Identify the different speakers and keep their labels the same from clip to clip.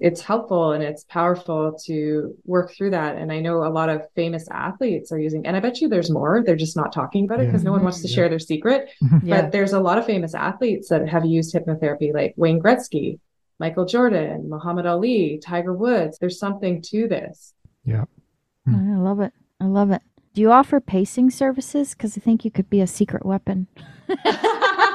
Speaker 1: it's helpful and it's powerful to work through that. And I know a lot of famous athletes are using, and I bet you there's more. They're just not talking about it because
Speaker 2: Yeah.
Speaker 1: no one wants to
Speaker 2: Yeah.
Speaker 1: share their secret.
Speaker 3: Yeah.
Speaker 1: But there's a lot of famous athletes that have used hypnotherapy, like Wayne Gretzky, Michael Jordan, Muhammad Ali, Tiger Woods. There's something to this.
Speaker 2: Yeah.
Speaker 3: I love it. I love it. Do you offer pacing services? Because I think you could be a secret weapon.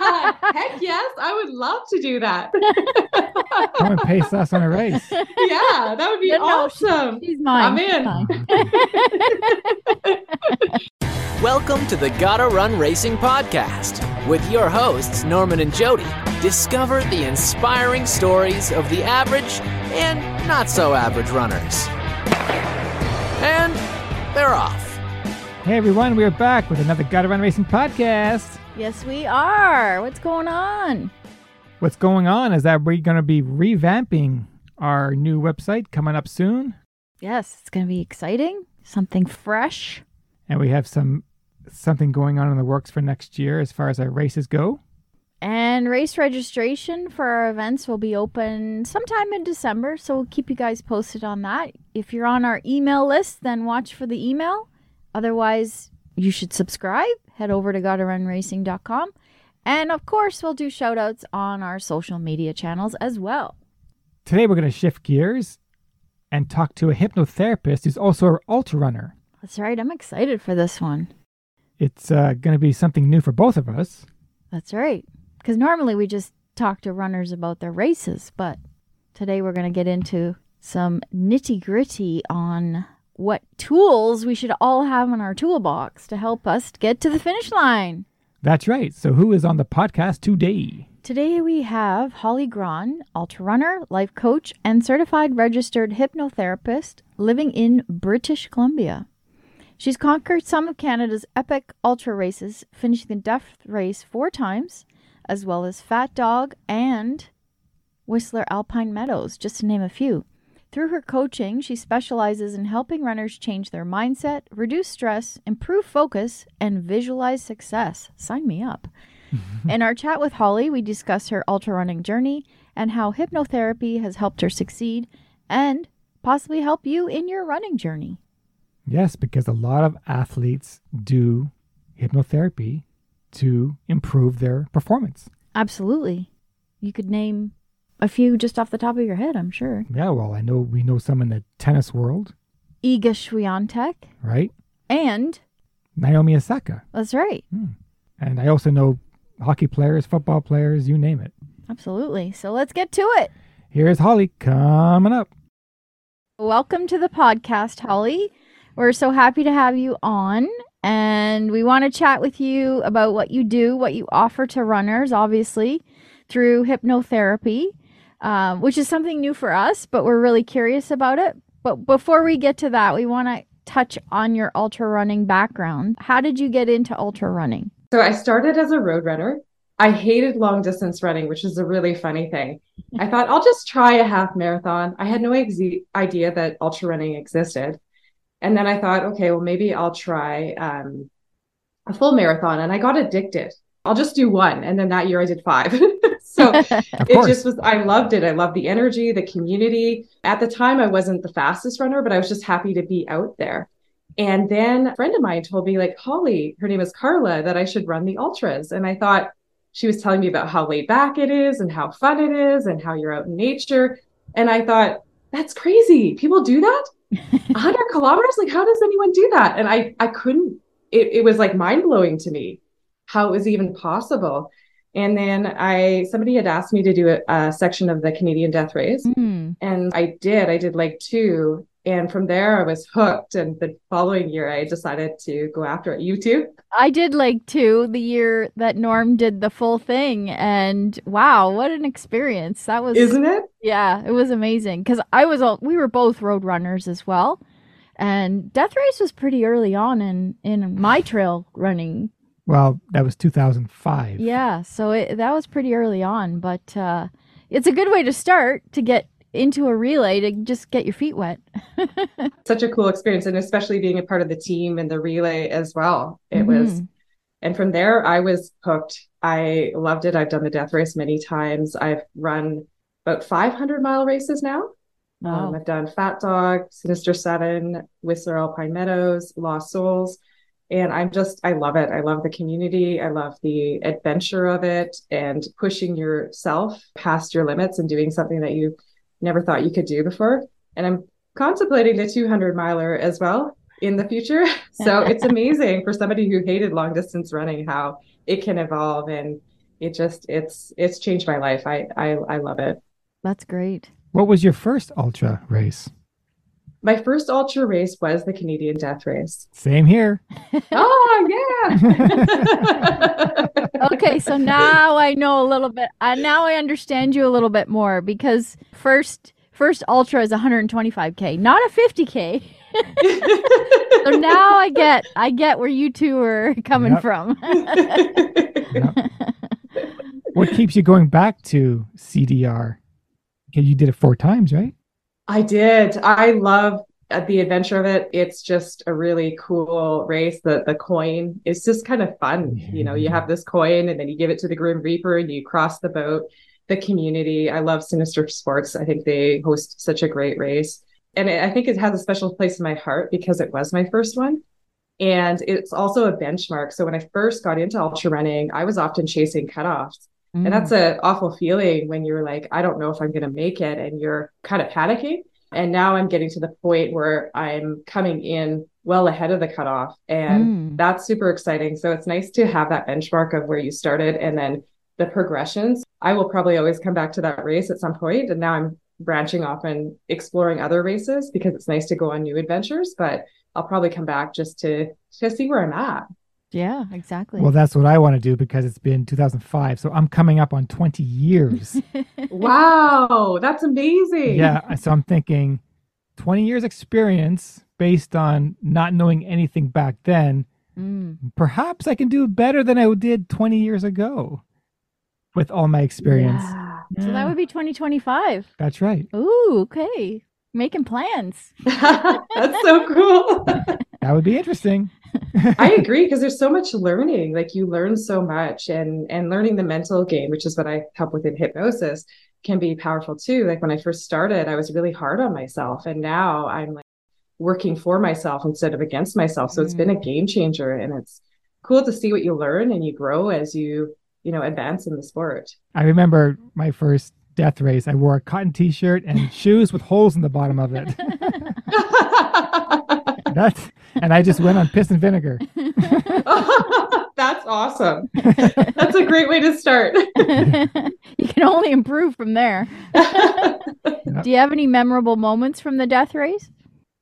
Speaker 1: Heck yes, I would love to do that.
Speaker 2: Come and pace us on a race.
Speaker 1: yeah, that would be
Speaker 3: No, no, she-
Speaker 1: awesome.
Speaker 3: She's mine.
Speaker 1: I'm in.
Speaker 4: Welcome to the Gotta Run Racing Podcast with your hosts, Norman and Jody. Discover the inspiring stories of the average and not so average runners. And they're off.
Speaker 2: Hey everyone, we are back with another Gotta Run Racing podcast.
Speaker 3: Yes, we are. What's going on?
Speaker 2: What's going on is that we're going to be revamping our new website coming up soon,
Speaker 3: Yes, it's going to be exciting. Something fresh.
Speaker 2: and we have some something going on in the works for next year as far as our races go.
Speaker 3: And race registration for our events will be open sometime in December, so we'll keep you guys posted on that. If you're on our email list, then watch for the email. Otherwise, you should subscribe. Head over to gottarunracing.com. And of course, we'll do shout outs on our social media channels as well.
Speaker 2: Today we're going to shift gears and talk to a hypnotherapist who's also an ultra runner.
Speaker 3: That's right, I'm excited for this one.
Speaker 2: It's uh, going to be something new for both of us.
Speaker 3: That's right. Because normally we just talk to runners about their races, but today we're going to get into some nitty gritty on what tools we should all have in our toolbox to help us get to the finish line.
Speaker 2: That's right. So who is on the podcast today?
Speaker 3: Today we have Holly Grahn, ultra runner, life coach, and certified registered hypnotherapist living in British Columbia. She's conquered some of Canada's epic ultra races, finishing the Death Race four times, as well as Fat Dog and Whistler Alpine Meadows, just to name a few. Through her coaching, she specializes in helping runners change their mindset, reduce stress, improve focus, and visualize success. Sign me up. In our chat with Holly, we discuss her ultra running journey and how hypnotherapy has helped her succeed and possibly help you in your running journey.
Speaker 2: Yes, because a lot of athletes do hypnotherapy to improve their performance.
Speaker 3: Absolutely. You could name a few just off the top of your head, I'm sure.
Speaker 2: Yeah, well, I know we know some in the tennis world,
Speaker 3: Iga Swiatek
Speaker 2: right?
Speaker 3: and
Speaker 2: Naomi Osaka.
Speaker 3: that's right. Hmm.
Speaker 2: And I also know hockey players, football players, you name it.
Speaker 3: Absolutely. So let's get to it.
Speaker 2: Here's Holly coming up.
Speaker 3: Welcome to the podcast, Holly. We're so happy to have you on, and we want to chat with you about what you do, what you offer to runners, obviously, through hypnotherapy, um, which is something new for us, but we're really curious about it. But before we get to that, we want to touch on your ultra running background. How did you get into ultra running?
Speaker 1: So I started as a road runner. I hated long distance running, which is a really funny thing. I thought I'll just try a half marathon. I had no ex- idea that ultra running existed. And then I thought, okay, well, maybe I'll try um, a full marathon. And I got addicted. I'll just do one. And then that year I did five. so it just was, I loved it. I loved the energy, the community. At the time, I wasn't the fastest runner, but I was just happy to be out there. And then a friend of mine told me, like, Holly, her name is Carla, that I should run the ultras. And I thought she was telling me about how laid back it is and how fun it is and how you're out in nature. And I thought, that's crazy. People do that? 100 kilometers? Like, how does anyone do that? And I, I couldn't, it, it was like mind blowing to me how it was even possible. And then I, somebody had asked me to do a, a section of the Canadian Death Race.
Speaker 3: Hmm.
Speaker 1: And I did. I did like two. And from there, I was hooked. And the following year, I decided to go after it. You too?
Speaker 3: I did like two the year that Norm did the full thing, and wow, what an experience! That was
Speaker 1: Isn't it?
Speaker 3: Yeah, it was amazing because I was all we were both road runners as well, and Death Race was pretty early on in in my trail running.
Speaker 2: Well, that was 2005.
Speaker 3: Yeah, so it, that was pretty early on, but uh, it's a good way to start to get into a relay to just get your feet wet.
Speaker 1: Such a cool experience. And especially being a part of the team and the relay as well. It was,
Speaker 3: Mhm.
Speaker 1: and from there, I was hooked. I loved it. I've done the death race many times. I've run about 500 mile races now. Um, I've done Fat Dog, Sinister Seven, Whistler Alpine Meadows, Lost Souls. And I'm just, I love it. I love the community. I love the adventure of it and pushing yourself past your limits and doing something that you never thought you could do before. And I'm contemplating the 200 miler as well in the future. So it's amazing for somebody who hated long distance running how it can evolve and it just it's it's changed my life. I I, I love it.
Speaker 3: That's great.
Speaker 2: What was your first ultra race?
Speaker 1: My first ultra race was the Canadian Death Race.
Speaker 2: Same here.
Speaker 1: Oh yeah.
Speaker 3: Okay, so now I know a little bit. Uh, now I understand you a little bit more because first first ultra is 125k, not a 50k. So now I get I get where you two are coming
Speaker 2: Yep.
Speaker 3: from.
Speaker 2: What keeps you going back to CDR? Okay, you did it four times, right?
Speaker 1: I did. I love uh, the adventure of it. It's just a really cool race. The the coin is just kind of fun. You know, you have this coin and then you give it to the Grim Reaper and you cross the boat. The community. I love Sinister Sports. I think they host such a great race. And I think it has a special place in my heart because it was my first one. And it's also a benchmark. So when I first got into ultra running, I was often chasing cutoffs. And that's an awful feeling when you're like, I don't know if I'm going to make it, and you're kind of panicking. And now I'm getting to the point where I'm coming in well ahead of the cutoff. And
Speaker 3: Mm.
Speaker 1: that's super exciting. So it's nice to have that benchmark of where you started and then the progressions. I will probably always come back to that race at some point, And now I'm branching off and exploring other races because it's nice to go on new adventures. But I'll probably come back just to to see where I'm at.
Speaker 3: Yeah, exactly.
Speaker 2: Well, that's what I want to do because it's been 2005. So I'm coming up on 20 years.
Speaker 1: Wow, that's amazing.
Speaker 2: yeah. So I'm thinking 20 years experience based on not knowing anything back then.
Speaker 3: Mm.
Speaker 2: Perhaps I can do better than I did 20 years ago with all my experience.
Speaker 1: Yeah.
Speaker 3: So that would be 2025.
Speaker 2: That's right.
Speaker 3: Ooh, okay. Making plans.
Speaker 1: That's so cool.
Speaker 2: That would be interesting.
Speaker 1: I agree because there's so much learning. Like you learn so much and and learning the mental game, which is what I help with in hypnosis, can be powerful too. Like when I first started, I was really hard on myself and now I'm like working for myself instead of against myself. So it's been mm-hmm. a game changer and it's cool to see what you learn and you grow as you, you know, advance in the sport.
Speaker 2: I remember my first death race. I wore a cotton t shirt and shoes with holes in the bottom of it. That's, and I just went on piss and vinegar.
Speaker 1: That's awesome. That's a great way to start.
Speaker 3: you can only improve from there. Do you have any memorable moments from the death race?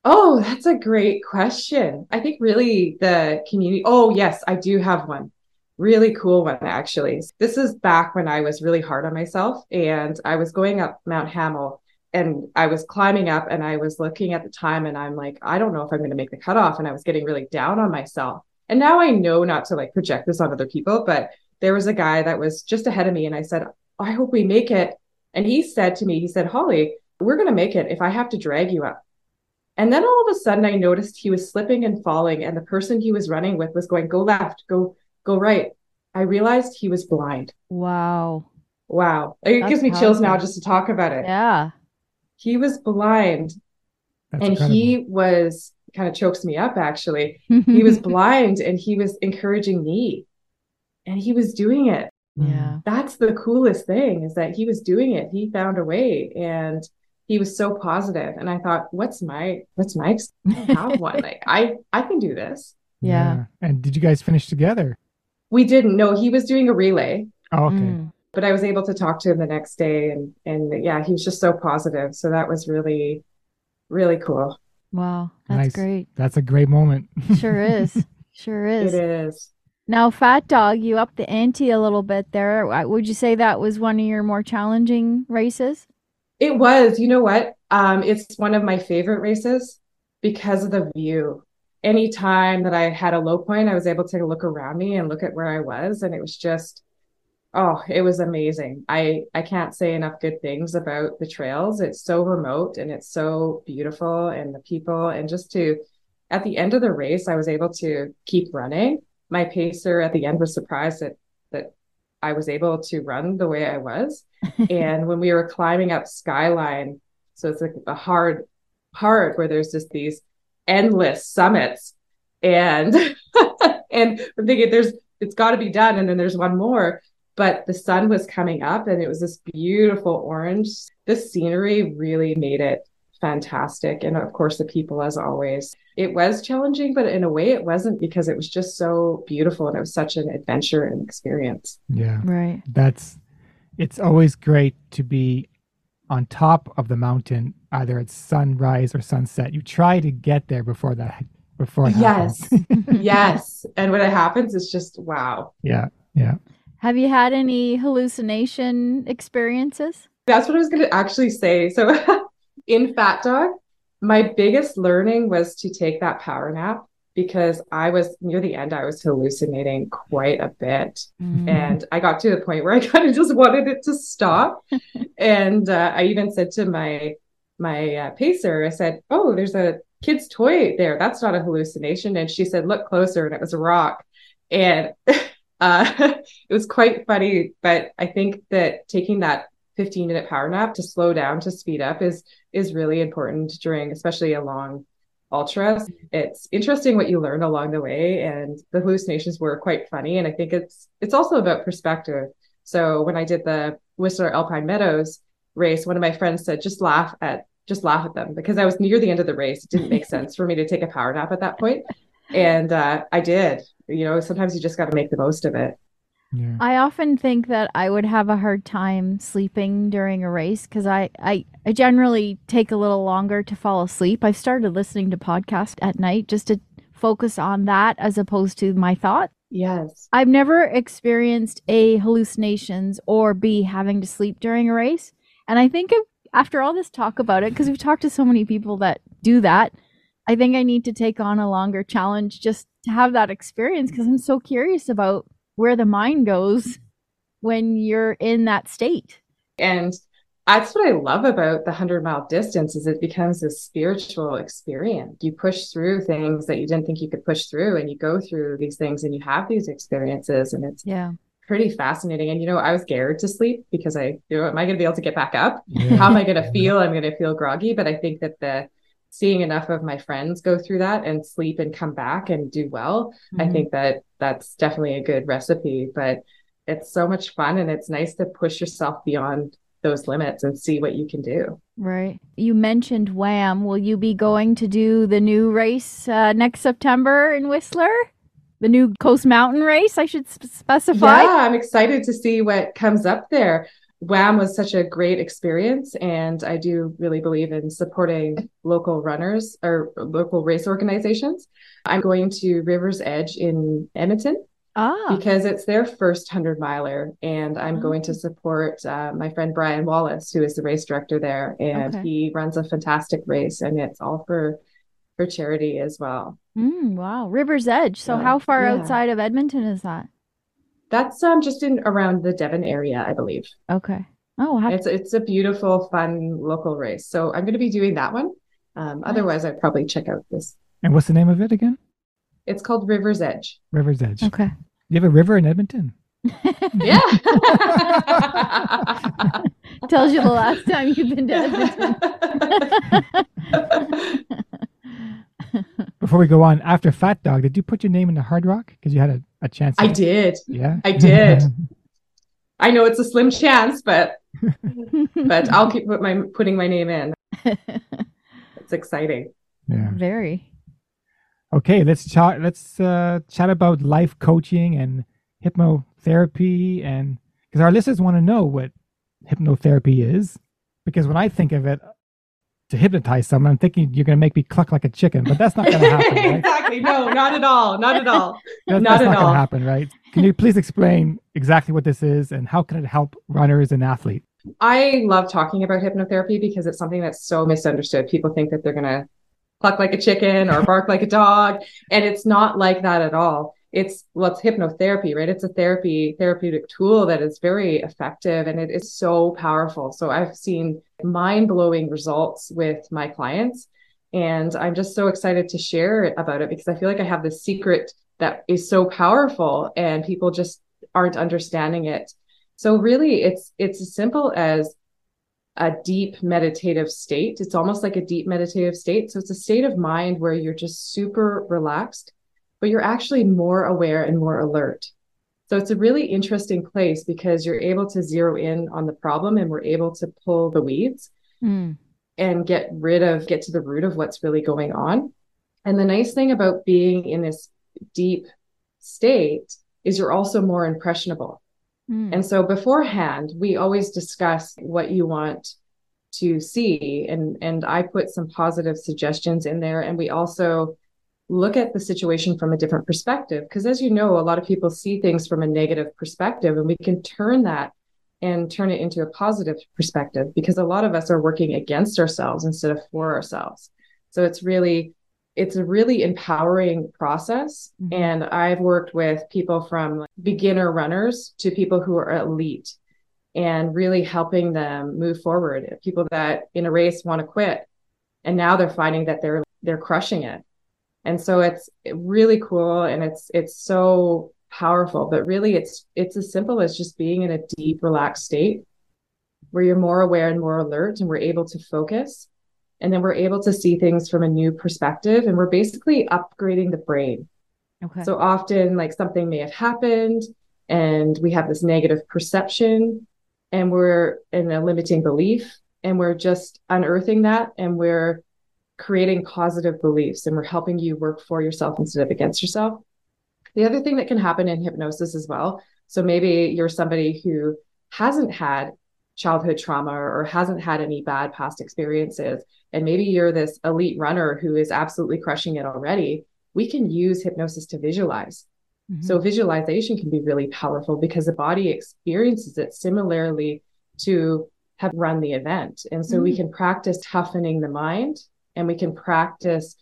Speaker 1: Oh, that's a great question. I think really the community. Oh, yes, I do have one. Really cool one, actually. This is back when I was really hard on myself and I was going up Mount Hamel and I was climbing up and I was looking at the time and I'm like, I don't know if I'm going to make the cutoff. And I was getting really down on myself. And now I know not to like project this on other people, but there was a guy that was just ahead of me and I said, I hope we make it. And he said to me, he said, Holly, we're going to make it if I have to drag you up. And then all of a sudden I noticed he was slipping and falling and the person he was running with was going, go left, go, go right. I realized he was blind.
Speaker 3: Wow.
Speaker 1: Wow. It
Speaker 3: That's
Speaker 1: gives me chills now just to talk about it.
Speaker 3: Yeah.
Speaker 1: He was blind
Speaker 2: That's
Speaker 1: and
Speaker 2: incredible.
Speaker 1: he was kind of chokes me up actually. He was blind and he was encouraging me and he was doing it.
Speaker 3: yeah.
Speaker 1: That's the coolest thing is that he was doing it. He found a way and he was so positive. And I thought, what's my, what's my, I have one. Like I, I can do this.
Speaker 3: Yeah.
Speaker 2: And did you guys finish together?
Speaker 1: We didn't know he was doing a relay,
Speaker 2: Oh, okay.
Speaker 3: Mm.
Speaker 1: But I was able to talk to him the next day and, and yeah, he was just so positive. So that was really, really cool.
Speaker 3: Wow. That's
Speaker 2: Nice.
Speaker 3: great.
Speaker 2: That's a great moment.
Speaker 3: Sure is. Sure is.
Speaker 1: It is.
Speaker 3: Now, Fat Dog, you upped the ante a little bit there. Uh, Would you say that was one of your more challenging races?
Speaker 1: It was, you know what? Um, it's one of my favorite races because of the view. Anytime that I had a low point, I was able to look around me and look at where I was, and it was just, oh, it was amazing. I I can't say enough good things about the trails. It's so remote and it's so beautiful, and the people, and just to, at the end of the race, I was able to keep running. My pacer at the end was surprised that that I was able to run the way I was. and when we were climbing up Skyline, So it's like a hard part where there's just these endless summits. And and I'm thinking there's it's got to be done. And then there's one more. But the sun was coming up and it was this beautiful orange. The scenery really made it fantastic. And of course, the people, as always. It was challenging, but in a way, it wasn't because it was just so beautiful and it was such an adventure and experience.
Speaker 2: Yeah.
Speaker 3: Right.
Speaker 2: That's, it's always great to be on top of the mountain, either at sunrise or sunset. You try to get there before that, before
Speaker 1: yes. yes. And when it happens, it's just wow.
Speaker 2: yeah. Yeah.
Speaker 3: Have you had any hallucination experiences?
Speaker 1: That's what I was going to actually say. So in Fat Dog, my biggest learning was to take that power nap because I was near the end, I was hallucinating quite a bit.
Speaker 3: Mm.
Speaker 1: And I got to the point where I kind of just wanted it to stop. and uh, I even said to my my uh, pacer, I said, "Oh, there's a kid's toy there. That's not a hallucination." And she said, "Look closer," and it was a rock. And uh, it was quite funny. But I think that taking that 15 minute power nap to slow down to speed up is is really important during especially a long ultra. It's interesting what you learn along the way and the hallucinations were quite funny and i think it's it's also about perspective. So when i did the whistler alpine meadows race one of my friends said just laugh at just laugh at them because i was near the end of the race. It didn't make sense for me to take a power nap at that point and uh, i did you know sometimes you just got to make the most of it
Speaker 2: Yeah.
Speaker 3: I often think that I would have a hard time sleeping during a race because I, I, I generally take a little longer to fall asleep. I've started listening to podcasts at night just to focus on that as opposed to my thoughts.
Speaker 1: yes
Speaker 3: I've never experienced A, hallucinations, or B, having to sleep during a race. And I think if, after all this talk about it, because we've talked to so many people that do that, I think I need to take on a longer challenge just to have that experience because I'm so curious about where the mind goes when you're in that state.
Speaker 1: And that's what I love about the 100 mile distance is it becomes a spiritual experience. You push through things that you didn't think you could push through and you go through these things and you have these experiences and it's
Speaker 3: Yeah.
Speaker 1: pretty fascinating. And you know, I was scared to sleep because I, you know, am I going to be able to get back up?
Speaker 2: Yeah.
Speaker 1: How am I going to feel? I'm going to feel groggy, but I think that the seeing enough of my friends go through that and sleep and come back and do well, I
Speaker 3: Mhm.
Speaker 1: think that that's definitely a good recipe, but it's so much fun and it's nice to push yourself beyond those limits and see what you can do.
Speaker 3: Right. You mentioned WAM. Will you be going to do the new race uh, next September in Whistler? The new Coast Mountain race, I should sp- specify.
Speaker 1: Yeah, I'm excited to see what comes up there. WAM was such a great experience, and I do really believe in supporting local runners or local race organizations. I'm going to River's Edge in Edmonton
Speaker 3: Ah,
Speaker 1: because it's their first 100 miler, and I'm going to support uh, my friend Brian Wallace, who is the race director there, and
Speaker 3: Okay.
Speaker 1: he runs a fantastic race, and it's all for for charity as well.
Speaker 3: mm, wow. River's Edge. So,
Speaker 1: Yeah.
Speaker 3: how far
Speaker 1: Yeah.
Speaker 3: outside of Edmonton is that?
Speaker 1: That's um just in around the Devon area, I believe.
Speaker 3: Okay. Oh, how,
Speaker 1: It's it's a beautiful, fun local race. So I'm going to be doing that one. Um, otherwise, I'd probably check out this.
Speaker 2: And what's the name of it again?
Speaker 1: It's called River's Edge.
Speaker 2: River's Edge.
Speaker 3: okay.
Speaker 2: You have a river in Edmonton.
Speaker 1: Yeah.
Speaker 3: Tells you the last time you've been to Edmonton.
Speaker 2: Before we go on, after Fat Dog, did you put your name in the Hardrock? Because you had a, a chance.
Speaker 1: I
Speaker 2: to-
Speaker 1: did.
Speaker 2: Yeah.
Speaker 1: I did. I know it's a slim chance, but but I'll keep put my putting my name in. It's exciting.
Speaker 2: yeah.
Speaker 3: Very.
Speaker 2: Okay, let's chat. Let's uh, chat about life coaching and hypnotherapy, and because our listeners want to know what hypnotherapy is. Because when I think of it, to hypnotize someone, I'm thinking you're going to make me cluck like a chicken, but that's not going to happen, right?
Speaker 1: exactly. No, not at all. Not at all. Not
Speaker 2: that's
Speaker 1: at
Speaker 2: not going
Speaker 1: all.
Speaker 2: to happen, right? Can you please explain exactly what this is and how can it help runners and athletes?
Speaker 1: I love talking about hypnotherapy because it's something that's so misunderstood. People think that they're going to cluck like a chicken or bark like a dog, and it's not like that at all. It's well, it's hypnotherapy, right? It's a therapy therapeutic tool that is very effective and it is so powerful. So I've seen mind-blowing results with my clients and I'm just so excited to share about it because I feel like I have this secret that is so powerful and people just aren't understanding it. So really it's it's as simple as a deep meditative state. It's almost like a deep meditative state. So it's a state of mind where you're just super relaxed, but you're actually more aware and more alert. So it's a really interesting place because you're able to zero in on the problem and we're able to pull the weeds mm. and get rid of, get to the root of what's really going on. And the nice thing about being in this deep state is you're also more impressionable. Mm. And so beforehand, we always discuss what you want to see and and I put some positive suggestions in there and we also look at the situation from a different perspective because as you know a lot of people see things from a negative perspective and we can turn that and turn it into a positive perspective because a lot of us are working against ourselves instead of for ourselves so it's really it's a really empowering process. Mm-hmm. And I've worked with people from beginner runners to people who are elite and really helping them move forward. People that in a race want to quit and now they're finding that they're they're crushing it. And so it's really cool and it's it's so powerful, but really it's it's as simple as just being in a deep relaxed state where you're more aware and more alert and we're able to focus. And then we're able to see things from a new perspective and we're basically upgrading the brain. Okay. So often like something may have happened and we have this negative perception and we're in a limiting belief and we're just unearthing that and we're creating positive beliefs and we're helping you work for yourself instead of against yourself the other thing that can happen in hypnosis as well so maybe you're somebody who hasn't had childhood trauma or hasn't had any bad past experiences and maybe you're this elite runner who is absolutely crushing it already, we can use hypnosis to visualize. Mm-hmm. So visualization can be really powerful because the body experiences it similarly to have run the event. And so mm-hmm. we can practice toughening the mind and we can practice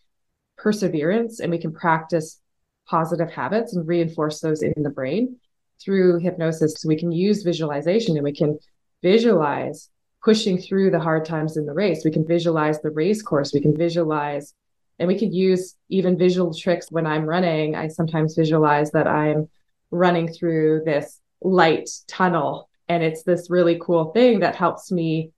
Speaker 1: perseverance and we can practice positive habits and reinforce those in the brain through hypnosis. So we can use visualization and we can visualize pushing through the hard times in the race. We can visualize the race course. We can visualize, and we could use even visual tricks when I'm running. I sometimes visualize that I'm running through this light tunnel. And it's this really cool thing that helps me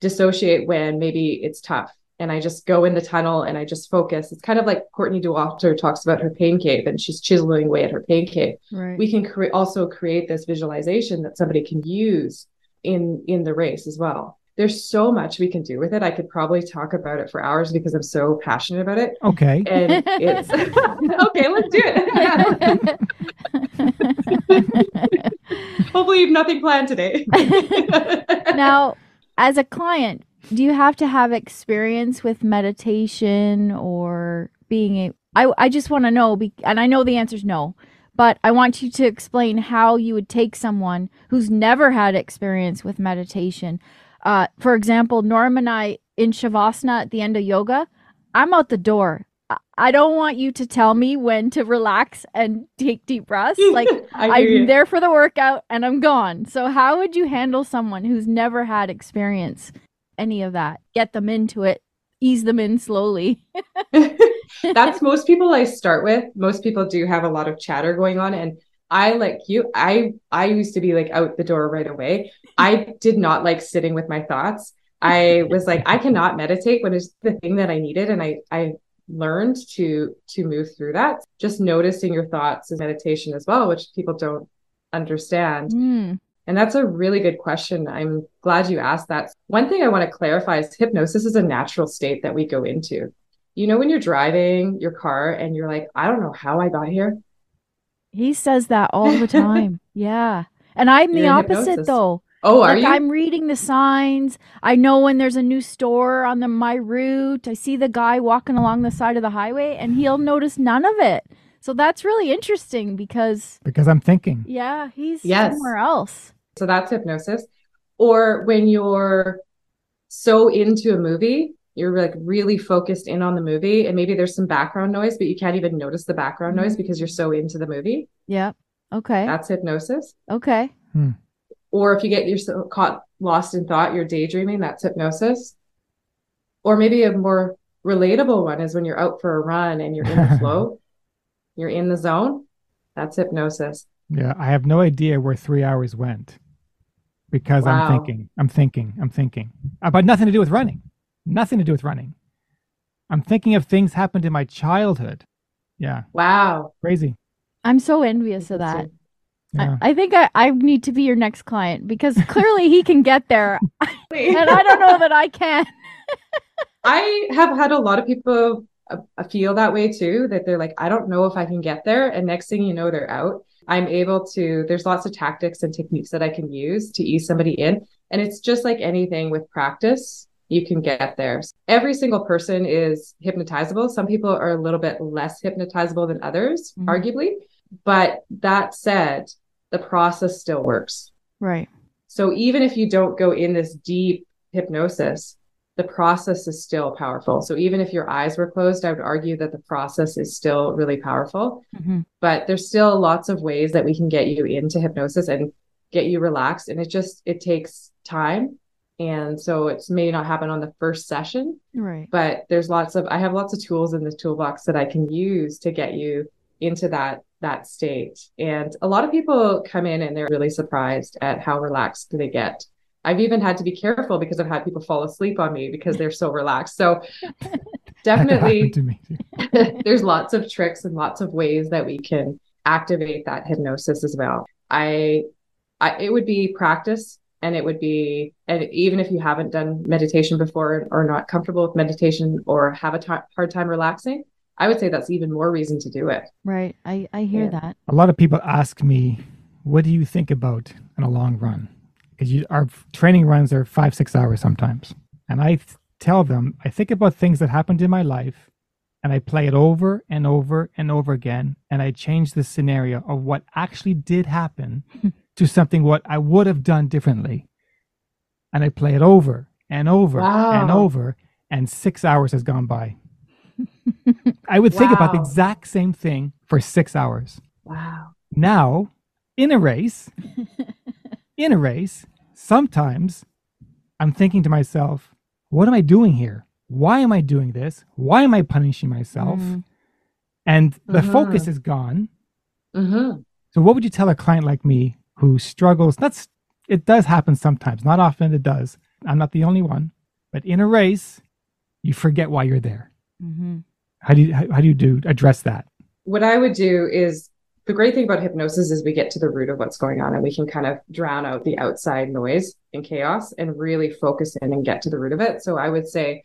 Speaker 1: dissociate when maybe it's tough. And I just go in the tunnel and I just focus. It's kind of like Courtney Dauwalter talks about her pain cave and she's chiseling away at her pain cave. Right. We can cre- also create this visualization that somebody can use in in the race as well there's so much we can do with it i could probably talk about it for hours because i'm so passionate about it
Speaker 2: okay
Speaker 1: and it's okay let's do it hopefully you've nothing planned today
Speaker 3: now as a client do you have to have experience with meditation or being a I, I just want to know, and I know the answer is no, but I want you to explain how you would take someone who's never had experience with meditation. Uh, for example, Norm and I in Shavasana at the end of yoga, I'm out the door. I don't want you to tell me when to relax and take deep breaths. Like I'm you. there for the workout and I'm gone. So how would you handle someone who's never had experience any of that? Get them into it, ease them in slowly.
Speaker 1: That's most people I start with. Most people do have a lot of chatter going on and I like you I I used to be like out the door right away. I did not like sitting with my thoughts. I was like I cannot meditate when it's the thing that I needed and I I learned to to move through that. Just noticing your thoughts is meditation as well, which people don't understand. Mm. And that's a really good question. I'm glad you asked that. One thing I want to clarify is hypnosis is a natural state that we go into you know, when you're driving your car and you're like, I don't know how I got here.
Speaker 3: He says that all the time. yeah. And I'm you're the opposite hypnosis. though.
Speaker 1: Oh, are like, you?
Speaker 3: I'm reading the signs. I know when there's a new store on the my route. I see the guy walking along the side of the highway and he'll notice none of it. So that's really interesting because
Speaker 2: because I'm thinking.
Speaker 3: Yeah, he's yes. somewhere else.
Speaker 1: So that's hypnosis. Or when you're so into a movie you're like really focused in on the movie and maybe there's some background noise but you can't even notice the background noise mm-hmm. because you're so into the movie.
Speaker 3: Yeah. Okay.
Speaker 1: That's hypnosis.
Speaker 3: Okay. Hmm.
Speaker 1: or if you get yourself caught lost in thought you're daydreaming that's hypnosis. Or maybe a more relatable one is when you're out for a run and you're in the flow you're in the zone that's hypnosis
Speaker 2: yeah i have no idea where three hours went because
Speaker 1: Wow.
Speaker 2: I'm thinking, I'm thinking, I'm thinking about nothing to do with running. Nothing to do with running. I'm thinking of things happened in my childhood. Yeah,
Speaker 1: Wow.
Speaker 2: crazy.
Speaker 3: I'm so envious of that.
Speaker 2: Yeah.
Speaker 3: I, I think I, I need to be your next client because clearly he can get there, and I don't know that I can.
Speaker 1: I have had a lot of people uh, uh, feel that way too, that they're like, I don't know if I can get there. And next thing you know, they're out. I'm able to, there's lots of tactics and techniques that I can use to ease somebody in. And it's just like anything with practice, you can get there. Every single person is hypnotizable. Some people are a little bit less hypnotizable than others,
Speaker 3: Mhm.
Speaker 1: arguably. But that said, the process still works.
Speaker 3: Right.
Speaker 1: So even if you don't go in this deep hypnosis, the process is still powerful. So even if your eyes were closed, I would argue that the process is still really powerful.
Speaker 3: hmm
Speaker 1: But there's still lots of ways that we can get you into hypnosis and get you relaxed. And it just it takes time. And so it may not happen on the first session,
Speaker 3: Right.
Speaker 1: but there's lots of I have lots of tools in this toolbox that I can use to get you into that that state. And a lot of people come in and they're really surprised at how relaxed they get. I've even had to be careful because I've had people fall asleep on me because they're so relaxed. So definitely
Speaker 2: to me
Speaker 1: there's lots of tricks and lots of ways that we can activate that hypnosis as well. I, I it would be practice and it would be and even if you haven't done meditation before or not comfortable with meditation or have a hard time relaxing, I would say that's even more reason to do it.
Speaker 3: Right. I, I hear
Speaker 1: Yeah.
Speaker 3: that.
Speaker 2: A lot of people ask me, "What do you think about in a long run?" Because you, our training runs are five, six hours sometimes, and I th- tell them I think about things that happened in my life, and I play it over and over and over again, and I change the scenario of what actually did happen to something what I would have done differently, and I play it over and over and over, and six hours has gone by. I would think about the exact same thing for six hours.
Speaker 1: Wow.
Speaker 2: Now, in a race, in a race, sometimes I'm thinking to myself, what am I doing here? Why am I doing this? Why am I punishing myself?
Speaker 3: Mhm.
Speaker 2: And the
Speaker 1: Mhm.
Speaker 2: focus is gone.
Speaker 1: hmm
Speaker 2: So, what would you tell a client like me who struggles? That's it does happen sometimes, not often it does. I'm not the only one, but in a race, you forget why you're there.
Speaker 3: Mhm.
Speaker 2: How do you how, how do you do address that?
Speaker 1: What I would do is the great thing about hypnosis is we get to the root of what's going on and we can kind of drown out the outside noise and chaos and really focus in and get to the root of it. So I would say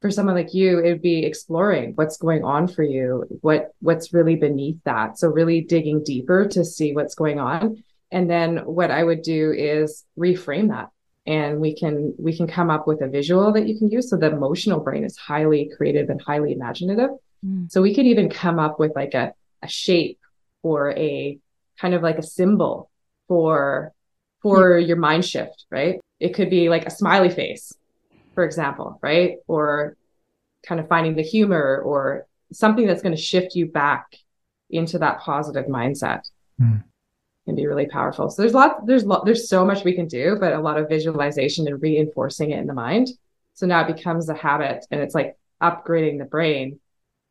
Speaker 1: for someone like you, it would be exploring what's going on for you, what what's really beneath that. So really digging deeper to see what's going on. And then what I would do is reframe that. And we can we can come up with a visual that you can use. So the emotional brain is highly creative and highly imaginative.
Speaker 3: Mm.
Speaker 1: So we could even come up with like a, a shape or a kind of like a symbol for for your mind shift, right? It could be like a smiley face, for example, right? Or kind of finding the humor or something that's going to shift you back into that positive mindset.
Speaker 2: Hmm.
Speaker 1: Can be really powerful. So there's lots, there's lo- there's so much we can do, but a lot of visualization and reinforcing it in the mind. So now it becomes a habit, and it's like upgrading the brain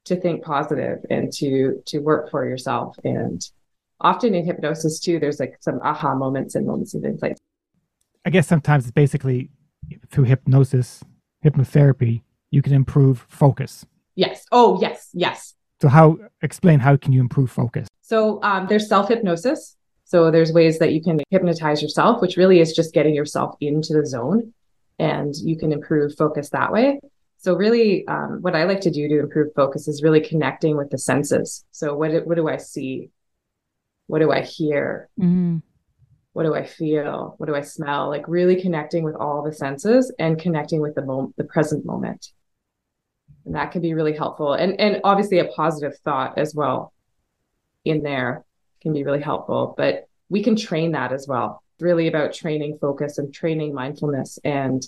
Speaker 1: to think positive and to to work for yourself. And often in hypnosis too, there's like some aha moments and moments of insight.
Speaker 2: I guess sometimes it's basically through hypnosis, hypnotherapy, you can improve focus.
Speaker 1: Yes. Oh, yes, yes.
Speaker 2: So how explain how can you improve focus?
Speaker 1: So um, there's self hypnosis. So there's ways that you can hypnotize yourself, which really is just getting yourself into the zone, and you can improve focus that way. So really, um, what I like to do to improve focus is really connecting with the senses. So what do- what do I see? What do I hear?
Speaker 3: Mhm.
Speaker 1: What do I feel? What do I smell? Like really connecting with all the senses and connecting with the moment, the present moment. And that can be really helpful. And and obviously a positive thought as well in there can be really helpful. But we can train that as well. It's really about training focus and training mindfulness. And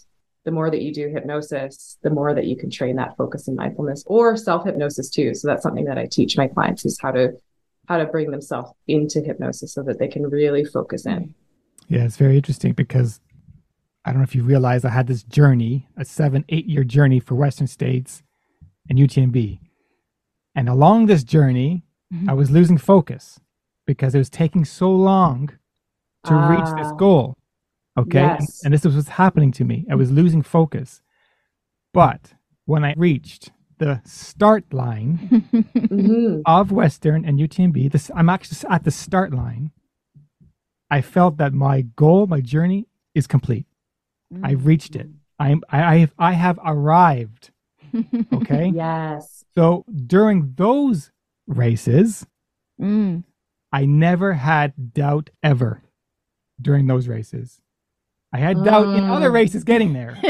Speaker 1: the more that you do hypnosis, the more that you can train that focus and mindfulness or self-hypnosis too. So that's something that I teach my clients is how to how to bring themselves into hypnosis so that they can really focus in.
Speaker 2: Yeah, it's very interesting because I don't know if you realize I had this journey, a seven, eight year journey for Western States and UTMB. And along this journey,
Speaker 3: Mhm.
Speaker 2: I was losing focus because it was taking so long to reach this
Speaker 1: Ah.
Speaker 2: goal. Okay. And,
Speaker 1: Yes.
Speaker 2: and this was what's happening to me. I was losing focus. But when I reached the start line
Speaker 1: Mhm.
Speaker 2: of Western and UTMB, this I'm actually at the start line. I felt that my goal, my journey is complete. I've reached it. I'm I, I have I have arrived. Okay.
Speaker 1: Yes.
Speaker 2: So during those races,
Speaker 3: Mm.
Speaker 2: I never had doubt ever during those races. I had doubt in other
Speaker 1: Mm.
Speaker 2: races getting there.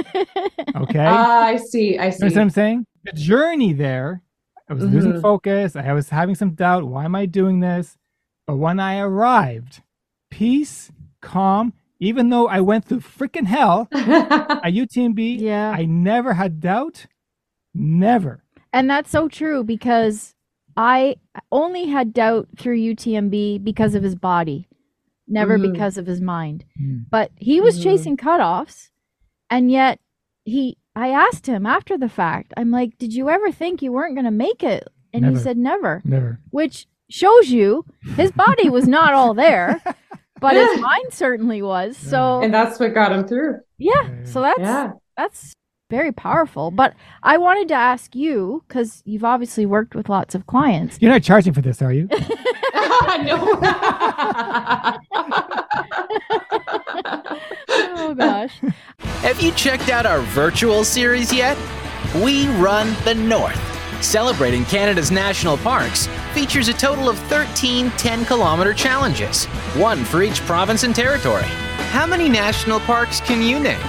Speaker 2: Okay.
Speaker 1: Ah, I see. I
Speaker 2: You
Speaker 1: see.
Speaker 2: know what I'm saying? The journey there, I was losing
Speaker 1: Mhm.
Speaker 2: focus. I was having some doubt. Why am I doing this? But when I arrived, peace, calm, even though I went through freaking hell at UTMB,
Speaker 3: Yeah.
Speaker 2: I never had doubt. Never.
Speaker 3: And that's so true because I only had doubt through UTMB because of his body, never
Speaker 1: Mhm.
Speaker 3: because of his mind.
Speaker 2: Mm.
Speaker 3: But he was
Speaker 1: Mhm.
Speaker 3: chasing cutoffs, and yet he. I asked him after the fact. I'm like, "Did you ever think you weren't going to make it?" And
Speaker 2: Never.
Speaker 3: he said, "Never,"
Speaker 2: Never.
Speaker 3: which shows you his body was not all there, but his mind certainly was. So
Speaker 1: and that's what got him through.
Speaker 3: yeah, so that's
Speaker 1: Yeah.
Speaker 3: that's very powerful. But I wanted to ask you because you've obviously worked with lots of clients.
Speaker 2: You're not charging for this, are you?
Speaker 3: oh gosh.
Speaker 4: Have you checked out our virtual series yet? We Run the North, celebrating Canada's national parks, features a total of 13 10 kilometer challenges, one for each province and territory. How many national parks can you name?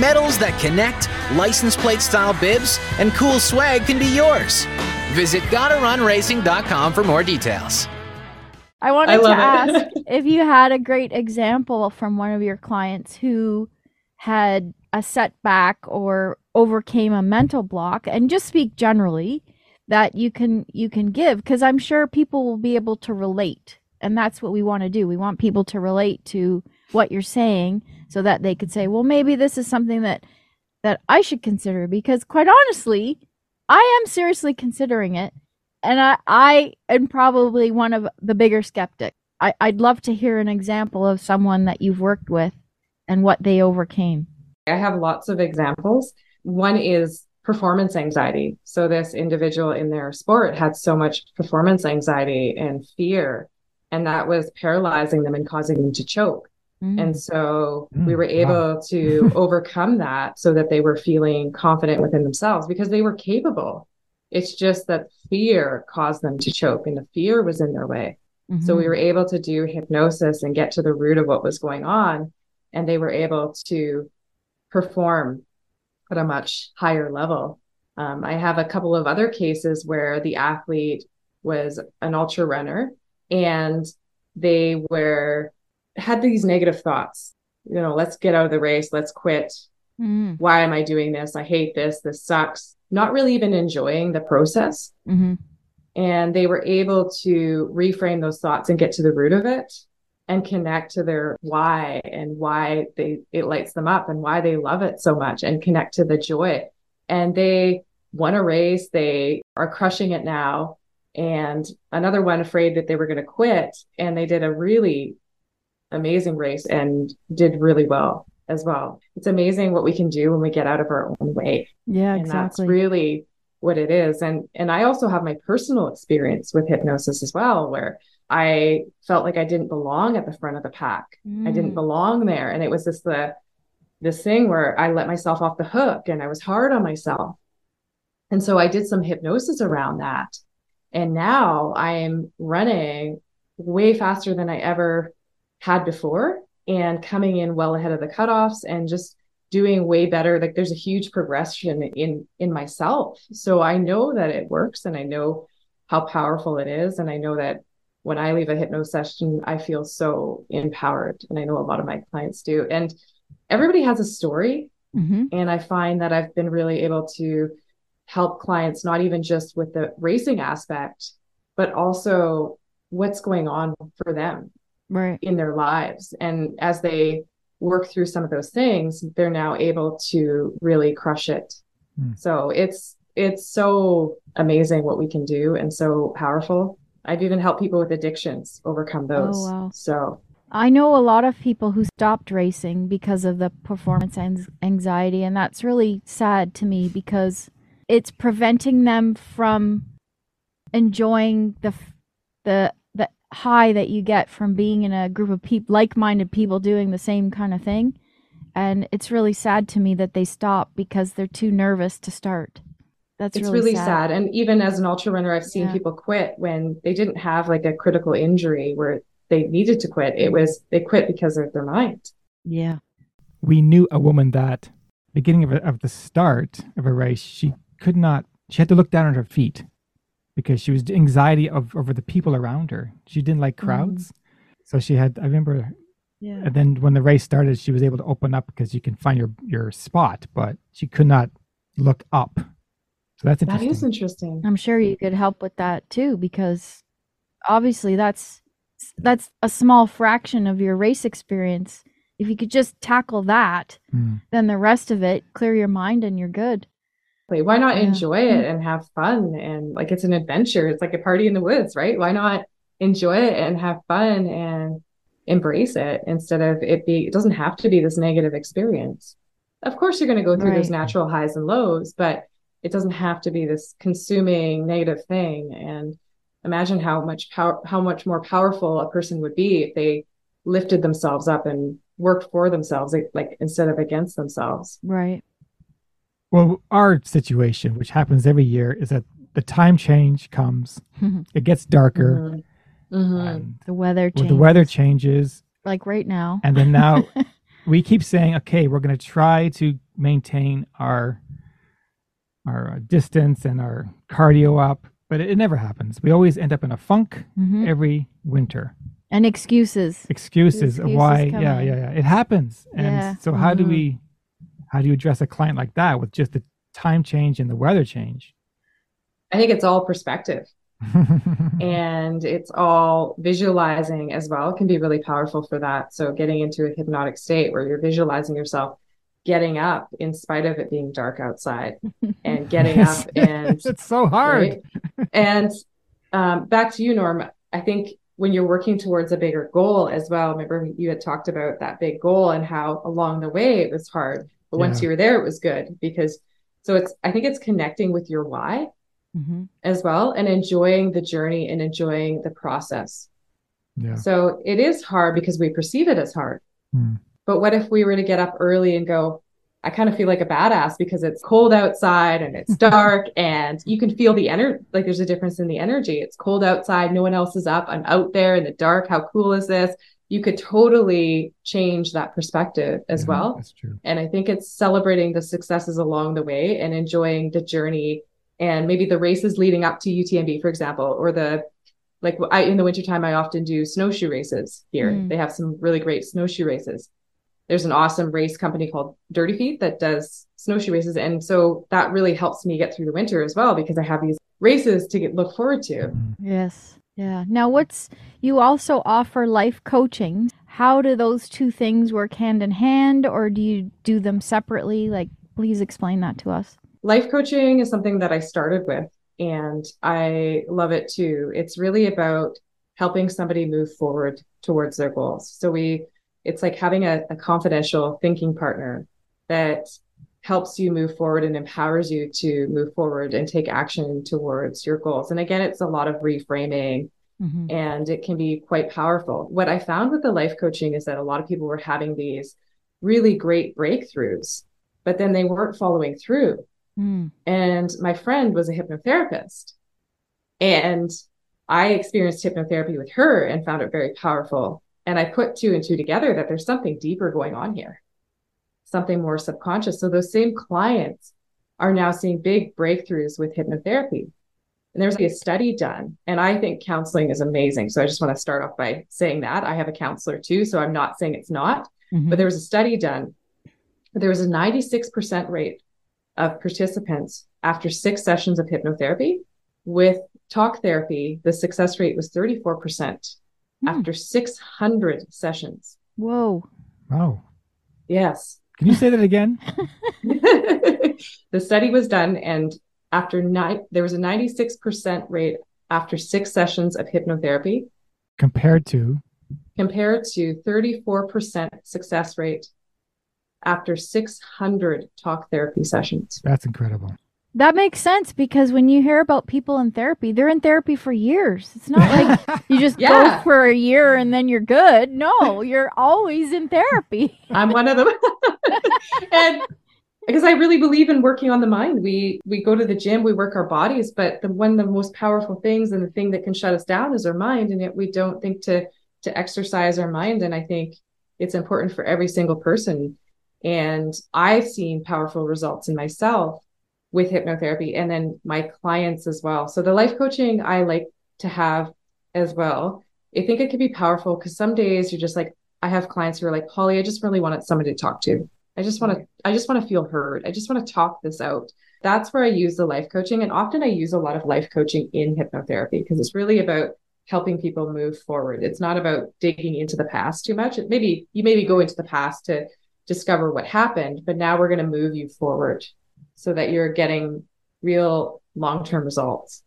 Speaker 4: Medals that connect, license plate style bibs, and cool swag can be yours. Visit gottarunracing.com for more details.
Speaker 3: I wanted
Speaker 1: I
Speaker 3: to ask if you had a great example from one of your clients who had a setback or overcame a mental block and just speak generally that you can you can give because I'm sure people will be able to relate and that's what we want to do. We want people to relate to what you're saying so that they could say, "Well, maybe this is something that that I should consider because quite honestly, I am seriously considering it and I, I am probably one of the bigger skeptics. I, I'd love to hear an example of someone that you've worked with and what they overcame.
Speaker 1: I have lots of examples. One is performance anxiety. So, this individual in their sport had so much performance anxiety and fear, and that was paralyzing them and causing them to choke.
Speaker 3: Mm.
Speaker 1: And so
Speaker 2: Mm,
Speaker 1: we were
Speaker 2: wow.
Speaker 1: able to overcome that so that they were feeling confident within themselves because they were capable. It's just that fear caused them to choke and the fear was in their way. So we
Speaker 3: Mhm.
Speaker 1: were able to do hypnosis and get to the root of what was going on. And they were able to perform at a much higher level. Um, I have a couple of other cases where the athlete was an ultra runner and they were had these negative thoughts. You know, let's get out of the race, let's quit.
Speaker 3: Mm.
Speaker 1: Why am I doing this? I hate this. This sucks. Not really even enjoying the process.
Speaker 3: Mhm.
Speaker 1: and they were able to reframe those thoughts and get to the root of it and connect to their why and why they it lights them up and why they love it so much and connect to the joy. And they won a race. They are crushing it now. And another one afraid that they were going to quit. And they did a really amazing race and did really well as well. It's amazing what we can do when we get out of our own way.
Speaker 3: Yeah,
Speaker 1: and that's
Speaker 3: exactly.
Speaker 1: really what it is. And and i also have my personal experience with hypnosis as well where i felt like i didn't belong at the front of the pack. I didn't
Speaker 3: Mm.
Speaker 1: belong there. And it was just the this thing where i let myself off the hook and i was hard on myself. And so i did some hypnosis around that. And now i'm running way faster than i ever had before and coming in well ahead of the cutoffs and just doing way better. Like there's a huge progression in in myself. So i know that it works and i know how powerful it is. And i know that when i leave a hypno session i feel so empowered and i know a lot of my clients do. And everybody has a story.
Speaker 3: Mhm.
Speaker 1: and i find that i've been really able to help clients not even just with the racing aspect but also what's going on for them
Speaker 3: Right.
Speaker 1: in their lives. And as they work through some of those things, they're now able to really crush it.
Speaker 2: Hmm.
Speaker 1: So it's it's so amazing what we can do and so powerful. I've even helped people with addictions overcome those.
Speaker 3: Oh, wow.
Speaker 1: So
Speaker 3: I know a lot of people who stopped racing because of the performance anxiety, and that's really sad to me because it's preventing them from enjoying the the the high that you get from being in a group of people like-minded people doing the same kind of thing. And it's really sad to me that they stop because they're too nervous to start. That's
Speaker 1: it's
Speaker 3: really,
Speaker 1: really
Speaker 3: sad.
Speaker 1: sad. And even as an ultra runner, I've seen
Speaker 3: Yeah.
Speaker 1: people quit when they didn't have like a critical injury where they needed to quit. It was they quit because of their mind.
Speaker 3: Yeah.
Speaker 2: we knew a woman that beginning of, a, of the start of a race she could not she had to look down at her feet because she was anxiety of over the people around her she didn't like crowds so she had i remember
Speaker 3: Yeah.
Speaker 2: and then when the race started she was able to open up because you can find your your spot but she could not look up so that's interesting
Speaker 1: is interesting.
Speaker 3: I'm sure you could help with that too because obviously that's that's a small fraction of your race experience. If you could just tackle that,
Speaker 2: Mm.
Speaker 3: then the rest of it, clear your mind and you're good.
Speaker 1: Why not
Speaker 3: Yeah.
Speaker 1: enjoy it mm-hmm. and have fun? And like it's an adventure. It's like a party in the woods, right? Why not enjoy it and have fun and embrace it instead of it be it doesn't have to be this negative experience. Of course you're going to go through those natural highs and lows, but it doesn't have to be this consuming negative thing. And imagine how much power how much more powerful a person would be if they lifted themselves up and worked for themselves like instead of against themselves.
Speaker 3: Right.
Speaker 2: Well our situation which happens every year is that the time change comes it gets darker
Speaker 1: Mhm. Mhm.
Speaker 3: the weather
Speaker 2: well,
Speaker 3: changes.
Speaker 2: the weather changes
Speaker 3: like right now.
Speaker 2: and then now we keep saying okay we're going to try to maintain our our uh, distance and our cardio up but it, it never happens we always end up in a funk
Speaker 3: Mhm.
Speaker 2: every winter
Speaker 3: And excuses.
Speaker 2: excuses of why
Speaker 3: come
Speaker 2: yeah yeah yeah it happens and
Speaker 3: Yeah.
Speaker 2: so how do
Speaker 1: Mhm.
Speaker 2: we how do you address a client like that with just the time change and the weather change
Speaker 1: I think it's all perspective and it's all visualizing as well can be really powerful for that. So getting into a hypnotic state where you're visualizing yourself getting up in spite of it being dark outside and getting up and
Speaker 2: it's so hard
Speaker 1: right? and um, back to you, Norm. I think when you're working towards a bigger goal as well, remember you had talked about that big goal and how along the way it was hard, but once
Speaker 2: Yeah.
Speaker 1: you were there, it was good because so it's I think it's connecting with your why
Speaker 3: hmm
Speaker 1: as well and enjoying the journey and enjoying the process.
Speaker 2: yeah
Speaker 1: So it is hard because we perceive it as hard.
Speaker 2: Hmm.
Speaker 1: But what if we were to get up early and go, I kind of feel like a badass because it's cold outside and it's dark and you can feel the energy. Like there's a difference in the energy. It's cold outside. No one else is up. I'm out there in the dark. How cool is this? You could totally change that perspective as
Speaker 2: Yeah,
Speaker 1: well.
Speaker 2: that's true
Speaker 1: And I think it's celebrating the successes along the way and enjoying the journey and maybe the races leading up to UTMB, for example, or the like I in the wintertime, I often do snowshoe races here.
Speaker 3: Mm.
Speaker 1: They have some really great snowshoe races. There's an awesome race company called Dirty Feet that does snowshoe races. And so that really helps me get through the winter as well because I have these races to get, look forward to.
Speaker 2: Mm.
Speaker 3: Yes. Yeah. Now, what's you also offer life coaching? How do those two things work hand in hand, or do you do them separately? Like, please explain that to us.
Speaker 1: life coaching is something that I started with and I love it too. It's really about helping somebody move forward towards their goals. So we it's like having a, a confidential thinking partner that helps you move forward and empowers you to move forward and take action towards your goals. And again, it's a lot of reframing
Speaker 3: Mm-hmm.
Speaker 1: and it can be quite powerful. What I found with the life coaching is that a lot of people were having these really great breakthroughs, but then they weren't following through.
Speaker 3: Mm.
Speaker 1: And my friend was a hypnotherapist. And I experienced hypnotherapy with her and found it very powerful. And I put two and two together that there's something deeper going on here, something more subconscious. So those same clients are now seeing big breakthroughs with hypnotherapy. And there's a study done, and I think counseling is amazing. So I just want to start off by saying that I have a counselor too. So I'm not saying it's not,
Speaker 3: Mhm.
Speaker 1: but there was a study done. There was a 96% rate of participants after six sessions of hypnotherapy. With talk therapy, the success rate was 34%
Speaker 3: Hmm.
Speaker 1: after 600 sessions.
Speaker 3: Whoa.
Speaker 2: wow
Speaker 1: Yes.
Speaker 2: Can you say that again
Speaker 1: the study was done, and after nine, there was a 96% rate after six sessions of hypnotherapy
Speaker 2: compared to
Speaker 1: compared to 34% success rate after 600 talk therapy sessions.
Speaker 2: That's incredible.
Speaker 3: That makes sense because when you hear about people in therapy, they're in therapy for years. It's not like you just
Speaker 1: Yeah.
Speaker 3: go for a year and then you're good. No, you're always in therapy.
Speaker 1: I'm one of them. and because I really believe in working on the mind. We we go to the gym, we work our bodies, but the one of the most powerful things and the thing that can shut us down is our mind. And yet we don't think to to exercise our mind. And I think it's important for every single person. And I've seen powerful results in myself with hypnotherapy and then my clients as well. So the life coaching I like to have as well. I think it can be powerful because some days you're just like, I have clients who are like, Holly, I just really wanted somebody to talk to. I just want to, I just want to feel heard. I just want to talk this out. That's where I use the life coaching. And often I use a lot of life coaching in hypnotherapy because it's really about helping people move forward. It's not about digging into the past too much. Maybe you maybe go into the past to discover what happened, but now we're going to move you forward so that you're getting real long-term results.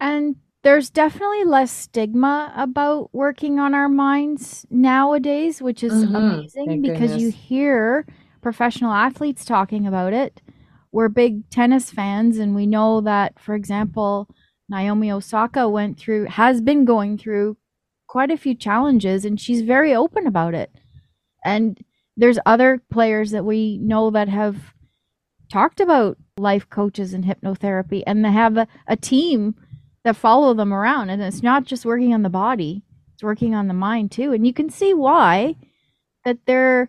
Speaker 3: And there's definitely less stigma about working on our minds nowadays, which is
Speaker 1: Mhm.
Speaker 3: amazing
Speaker 1: Thank
Speaker 3: because you hear professional athletes talking about it. We're big tennis fans, and we know that, for example, Naomi Osaka went through, has been going through quite a few challenges, and she's very open about it. And there's other players that we know that have talked about life coaches and hypnotherapy, and they have a, a team that follow them around. And it's not just working on the body, it's working on the mind too. And you can see why that they're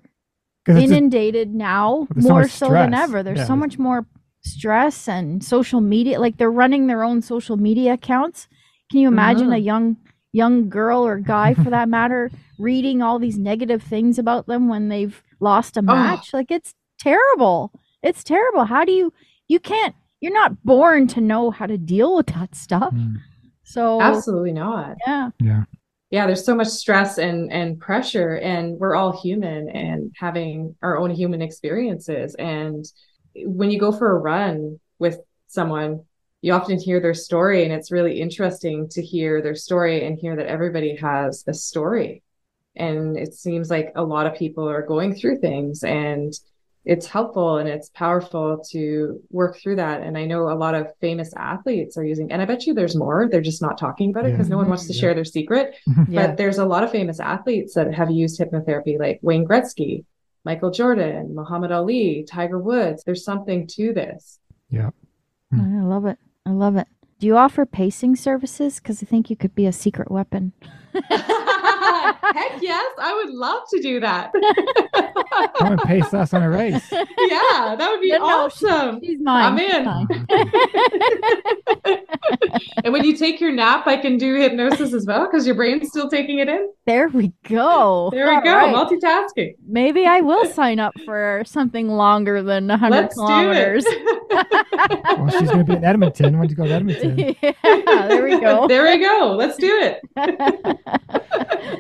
Speaker 2: it's a-
Speaker 3: inundated now
Speaker 2: There's so
Speaker 3: more so than ever. There's
Speaker 2: Yeah,
Speaker 3: so much more stress and social media. Like they're running their own social media accounts. Can you imagine a
Speaker 1: Mhm.
Speaker 3: young young girl or guy for that matter reading all these negative things about them when they've lost a match? Like it's terrible. It's terrible. How do you you can't you're not born to know how to deal with that stuff.
Speaker 2: Mm,
Speaker 3: So
Speaker 1: Absolutely not.
Speaker 3: yeah.
Speaker 2: yeah.
Speaker 1: yeah there's so much stress and and pressure and we're all human and having our own human experiences and when you go for a run with someone you often hear their story and it's really interesting to hear their story and hear that everybody has a story and it seems like a lot of people are going through things and it's helpful and it's powerful to work through that and i know a lot of famous athletes are using and i bet you there's more they're just not talking about it because no one wants to
Speaker 2: Yeah.
Speaker 1: share their secret
Speaker 3: Yeah.
Speaker 1: but there's a lot of famous athletes that have used hypnotherapy, like Wayne Gretzky, Michael Jordan, Muhammad Ali, Tiger Woods. There's something to this.
Speaker 2: Yeah.
Speaker 3: I hmm. love it. I love it. Do you offer pacing services? Because I think you could be a secret weapon.
Speaker 1: Heck yes, I would love to do that.
Speaker 2: Come and pace us on a race.
Speaker 1: yeah, that would be
Speaker 3: No, no, she-
Speaker 1: awesome.
Speaker 3: She's mine.
Speaker 1: I'm in. and when you take your nap, I can do hypnosis as well because your brain's still taking it in.
Speaker 3: there we go.
Speaker 1: There we
Speaker 3: All
Speaker 1: go,
Speaker 3: right.
Speaker 1: multitasking.
Speaker 3: Maybe I will sign up for something longer than 100
Speaker 1: Let's
Speaker 3: kilometers.
Speaker 1: do it.
Speaker 2: Well, she's going to be in Edmonton. Why don't you go to Edmonton?
Speaker 3: yeah, there we go.
Speaker 1: there we go. Let's do it.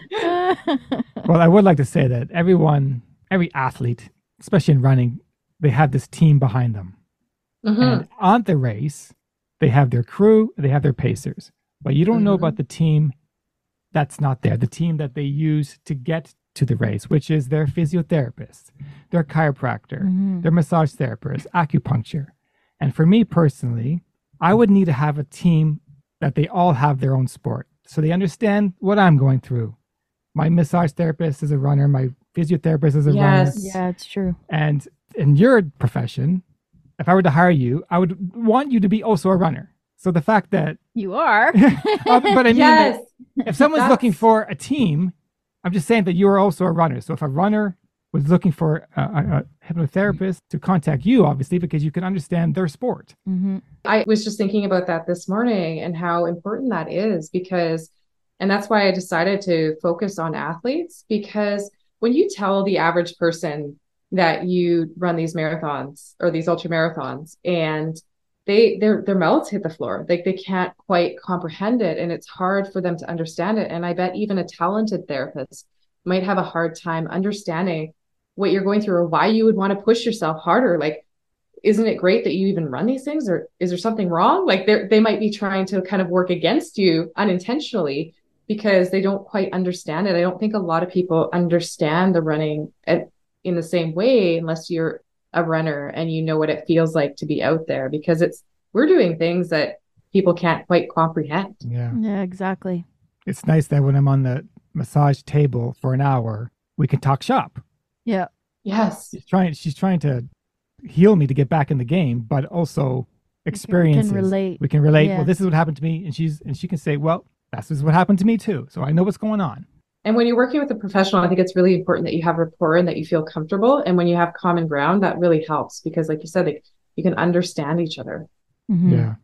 Speaker 2: Well, I would like to say that everyone, every athlete, especially in running, they have this team behind them.
Speaker 1: Mhm.
Speaker 2: And on the race, they have their crew, they have their pacers. But you don't know
Speaker 1: Mhm.
Speaker 2: about the team that's not there, the team that they use to get to the race, which is their physiotherapist, their chiropractor,
Speaker 3: Mhm.
Speaker 2: their massage therapist, acupuncture. And for me personally, I would need to have a team that they all have their own sport. So they understand what I'm going through. My massage therapist is a runner, my physiotherapist is a runner.
Speaker 1: Yes.
Speaker 3: Yeah, it's true.
Speaker 2: And in your profession, if I were to hire you, I would want you to be also a runner. So the fact that,
Speaker 3: You are.
Speaker 2: Uh, but I mean,
Speaker 1: Yes.
Speaker 2: if someone's
Speaker 1: That's-
Speaker 2: looking for a team, I'm just saying that you are also a runner. So if a runner was looking for a, a, a hypnotherapist to contact you, obviously, because you can understand their sport.
Speaker 3: hmm
Speaker 1: I was just thinking about that this morning and how important that is because, and that's why I decided to focus on athletes because when you tell the average person that you run these marathons or these ultra marathons and they their their mouths hit the floor like they can't quite comprehend it and it's hard for them to understand it. And i bet even a talented therapist might have a hard time understanding what you're going through or why you would want to push yourself harder. Like isn't it great that you even run these things or is there something wrong? Like they they might be trying to kind of work against you unintentionally because they don't quite understand it. I don't think a lot of people understand the running at, in the same way unless you're a runner and you know what it feels like to be out there because it's we're doing things that people can't quite comprehend.
Speaker 2: Yeah.
Speaker 3: Yeah, exactly.
Speaker 2: It's nice that when I'm on the massage table for an hour, we can talk shop.
Speaker 3: Yeah.
Speaker 1: Yes.
Speaker 2: She's trying she's trying to heal me to get back in the game, but also experiences.
Speaker 3: relate.
Speaker 2: We can relate.
Speaker 3: Yeah.
Speaker 2: Well, this is what happened to me, and she's and she can say, "Well, this is what happened to me too." So I know what's going on.
Speaker 1: And when you're working with a professional, I think it's really important that you have rapport and that you feel comfortable. And when you have common ground, that really helps because, like you said, like, you can understand each other.
Speaker 3: Mhm.
Speaker 2: Yeah,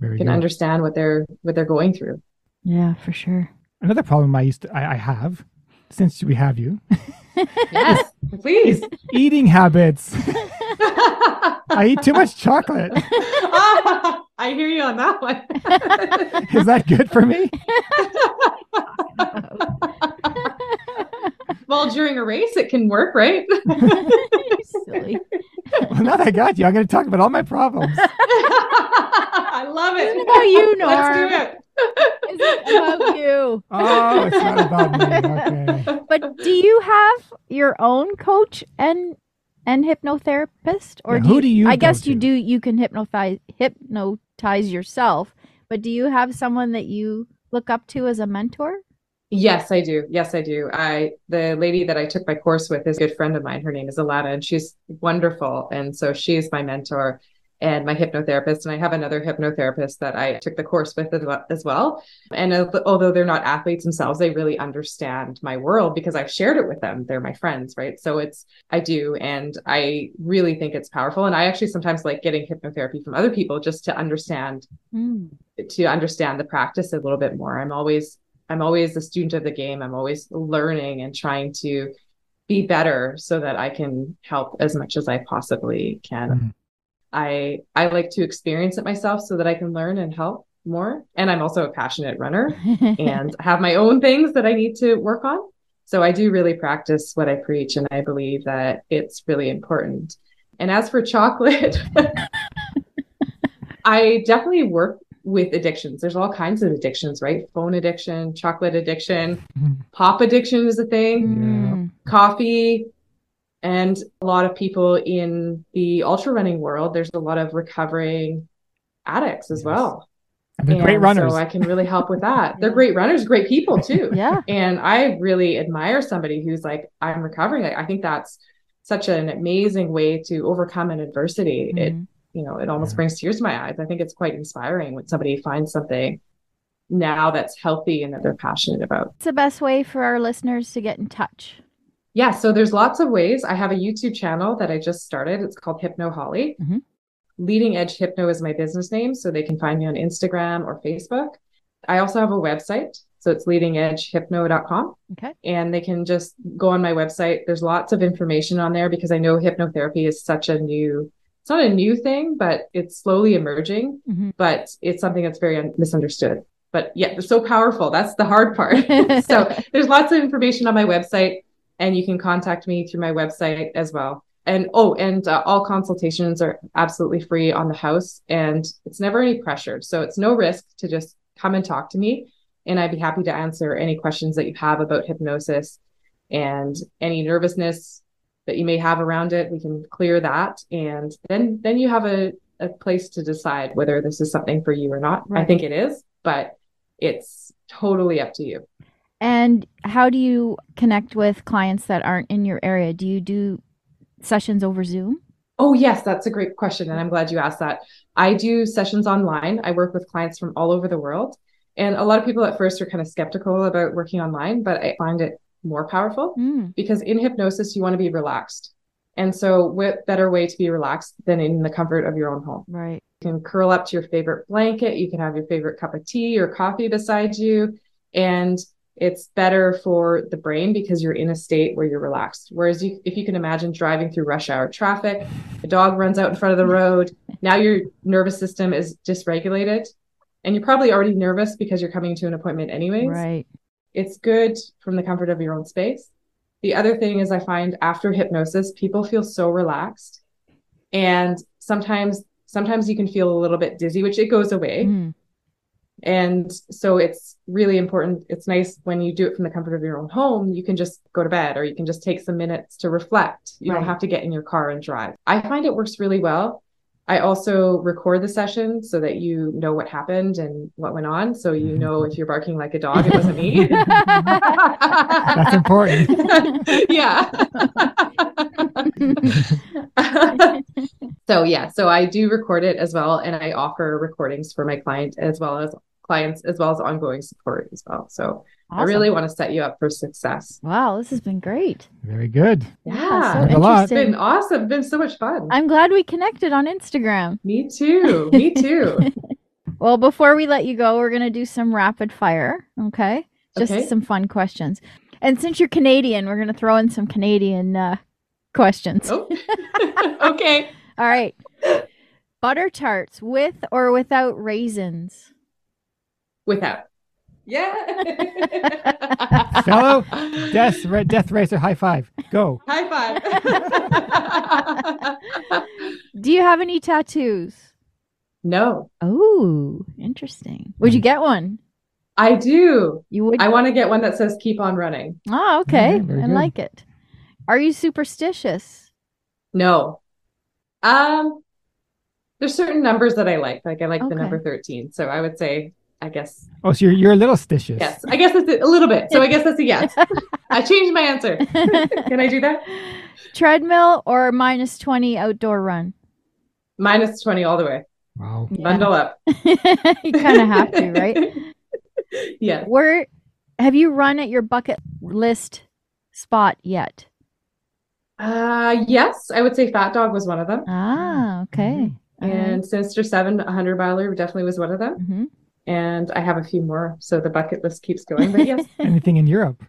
Speaker 2: very
Speaker 1: You can
Speaker 2: good.
Speaker 1: understand what they're what they're going through.
Speaker 3: Yeah, for sure.
Speaker 2: Another problem I used to I, I have since we have you
Speaker 1: Yes, please.
Speaker 2: eating habits. I eat too much chocolate.
Speaker 1: I hear you on that one.
Speaker 2: Is that good for me?
Speaker 1: well, during a race, it can work, right?
Speaker 3: Silly.
Speaker 2: Well, now that I got you, I'm going to talk about all my problems.
Speaker 1: I love it.
Speaker 3: It's about you,
Speaker 1: Let's
Speaker 3: Norm.
Speaker 1: do it.
Speaker 3: It's about you.
Speaker 2: Oh, it's not about me. Okay.
Speaker 3: But do you have your own coach and and hypnotherapist, or
Speaker 2: Yeah,
Speaker 3: do
Speaker 2: who
Speaker 3: you,
Speaker 2: do you
Speaker 3: I
Speaker 2: go
Speaker 3: guess you do. You can hypnotize hypnotize yourself, but do you have someone that you look up to as a mentor?
Speaker 1: Yes, I do. Yes, I do. I the lady that I took my course with is a good friend of mine. Her name is Alana, and she's wonderful. And so she's my mentor and my hypnotherapist. And I have another hypnotherapist that I took the course with as well. And although they're not athletes themselves, they really understand my world because I've shared it with them. They're my friends, right? So it's I do, and I really think it's powerful. And I actually sometimes like getting hypnotherapy from other people just to understand
Speaker 3: Mm.
Speaker 1: to understand the practice a little bit more. I'm always I'm always a student of the game. I'm always learning and trying to be better so that I can help as much as I possibly can.
Speaker 2: Mhm.
Speaker 1: I I like to experience it myself so that I can learn and help more. And I'm also a passionate runner and have my own things that I need to work on. So I do really practice what I preach and I believe that it's really important. And as for chocolate, I definitely work with addictions. There's all kinds of addictions, right? Phone addiction, chocolate addiction,
Speaker 2: Mhm.
Speaker 1: pop addiction is a thing,
Speaker 3: Mm.
Speaker 1: coffee. And a lot of people in the ultra running world, there's a lot of recovering addicts as
Speaker 2: Yes.
Speaker 1: well.
Speaker 2: And they're great
Speaker 1: And
Speaker 2: runners.
Speaker 1: So I can really help with that. They're great runners, great people too.
Speaker 3: Yeah.
Speaker 1: And I really admire somebody who's like, I'm recovering. Like, I think that's such an amazing way to overcome an adversity. It,
Speaker 3: Mhm.
Speaker 1: you know, it almost
Speaker 2: Yeah.
Speaker 1: brings tears to my eyes. I think it's quite inspiring when somebody finds something now that's healthy and that they're passionate about.
Speaker 3: What's the best way for our listeners to get in touch?
Speaker 1: Yeah, so there's lots of ways. I have a YouTube channel that I just started. It's called Hypno Holly.
Speaker 3: Mhm.
Speaker 1: Leading Edge Hypno is my business name, so they can find me on Instagram or Facebook. I also have a website, so it's leadingedgehypno.com.
Speaker 3: Okay.
Speaker 1: and they can just go on my website. There's lots of information on there because I know hypnotherapy is such a new, it's not a new thing, but it's slowly emerging,
Speaker 3: Mhm.
Speaker 1: but it's something that's very un- misunderstood. But yeah, they're so powerful. That's the hard part. so there's lots of information on my website and you can contact me through my website as well. And oh, and uh, all consultations are absolutely free on the house and it's never any pressure. So it's no risk to just come and talk to me and I'd be happy to answer any questions that you have about hypnosis and any nervousness that you may have around it. We can clear that, and then then you have a, a place to decide whether this is something for you or not. I think it is, but it's totally up to you.
Speaker 3: And how do you connect with clients that aren't in your area? Do you do sessions over Zoom?
Speaker 1: Oh, yes, that's a great question. And I'm glad you asked that. I do sessions online. I work with clients from all over the world. And a lot of people at first are kind of skeptical about working online, but I find it more powerful
Speaker 3: Mm.
Speaker 1: because in hypnosis, you want to be relaxed. And so, what better way to be relaxed than in the comfort of your own home?
Speaker 3: Right.
Speaker 1: You can curl up to your favorite blanket. You can have your favorite cup of tea or coffee beside you. And it's better for the brain because you're in a state where you're relaxed. Whereas you, if you can imagine driving through rush hour traffic, a dog runs out in front of the road. Now your nervous system is dysregulated. And you're probably already nervous because you're coming to an appointment anyways
Speaker 3: Right.
Speaker 1: it's good from the comfort of your own space. The other thing is, I find after hypnosis, people feel so relaxed, and sometimes sometimes you can feel a little bit dizzy, which it goes away.
Speaker 3: Mm.
Speaker 1: And so it's really important. It's nice when you do it from the comfort of your own home, you can just go to bed or you can just take some minutes to reflect. You
Speaker 3: Right.
Speaker 1: don't have to get in your car and drive. I find it works really well. I also record the session so that you know what happened and what went on. So you mm-hmm. know if you're barking like a dog, it wasn't me.
Speaker 2: That's important.
Speaker 1: yeah. so yeah, so I do record it as well, and I offer recordings for my client as well as clients as well as ongoing support as well. So I really want to set you up for success.
Speaker 3: Wow, this has been great.
Speaker 2: Very good.
Speaker 1: Yeah,
Speaker 3: so
Speaker 2: Learned a lot.
Speaker 1: it's been awesome. It's been so much fun.
Speaker 3: I'm glad we connected on Instagram.
Speaker 1: Me too. Me too.
Speaker 3: Well, before we let you go, we're going to do some rapid fire. Okay. Just
Speaker 1: Okay.
Speaker 3: some fun questions. And since you're Canadian, we're going to throw in some Canadian uh, questions.
Speaker 1: oh. okay.
Speaker 3: All right. Butter tarts with or without raisins?
Speaker 1: Without. Yeah.
Speaker 2: Fellow Death, ra- death Racer, high five. Go.
Speaker 1: High five.
Speaker 3: Do you have any tattoos?
Speaker 1: no,
Speaker 3: Oh, interesting. Would you get one?
Speaker 1: I do.
Speaker 3: You would.
Speaker 1: I want to get one that says keep on running.
Speaker 3: oh, okay.
Speaker 2: Yeah,
Speaker 3: I
Speaker 2: good.
Speaker 3: like it. Are you superstitious?
Speaker 1: No. Um there's certain numbers that I like. Like I like
Speaker 3: Okay.
Speaker 1: the number 13. So I would say I guess
Speaker 2: Oh, so you're, you're a little stitious.
Speaker 1: yes. I guess that's a, a little bit. So I guess that's a yes. I changed my answer. Can I do that?
Speaker 3: Treadmill or minus 20 outdoor run?
Speaker 1: Minus 20 all the way.
Speaker 2: Wow.
Speaker 3: Yeah.
Speaker 1: Bundle up.
Speaker 3: you kind of have to, right?
Speaker 1: yes.
Speaker 3: Where have you run at your bucket list spot yet?
Speaker 1: Uh yes, I would say Fat Dog was one of them.
Speaker 3: Ah, okay.
Speaker 1: And Sinister 7 100 miler definitely was one of them.
Speaker 3: hmm
Speaker 1: And I have a few more. So the bucket list keeps going. But yes.
Speaker 2: Anything in Europe?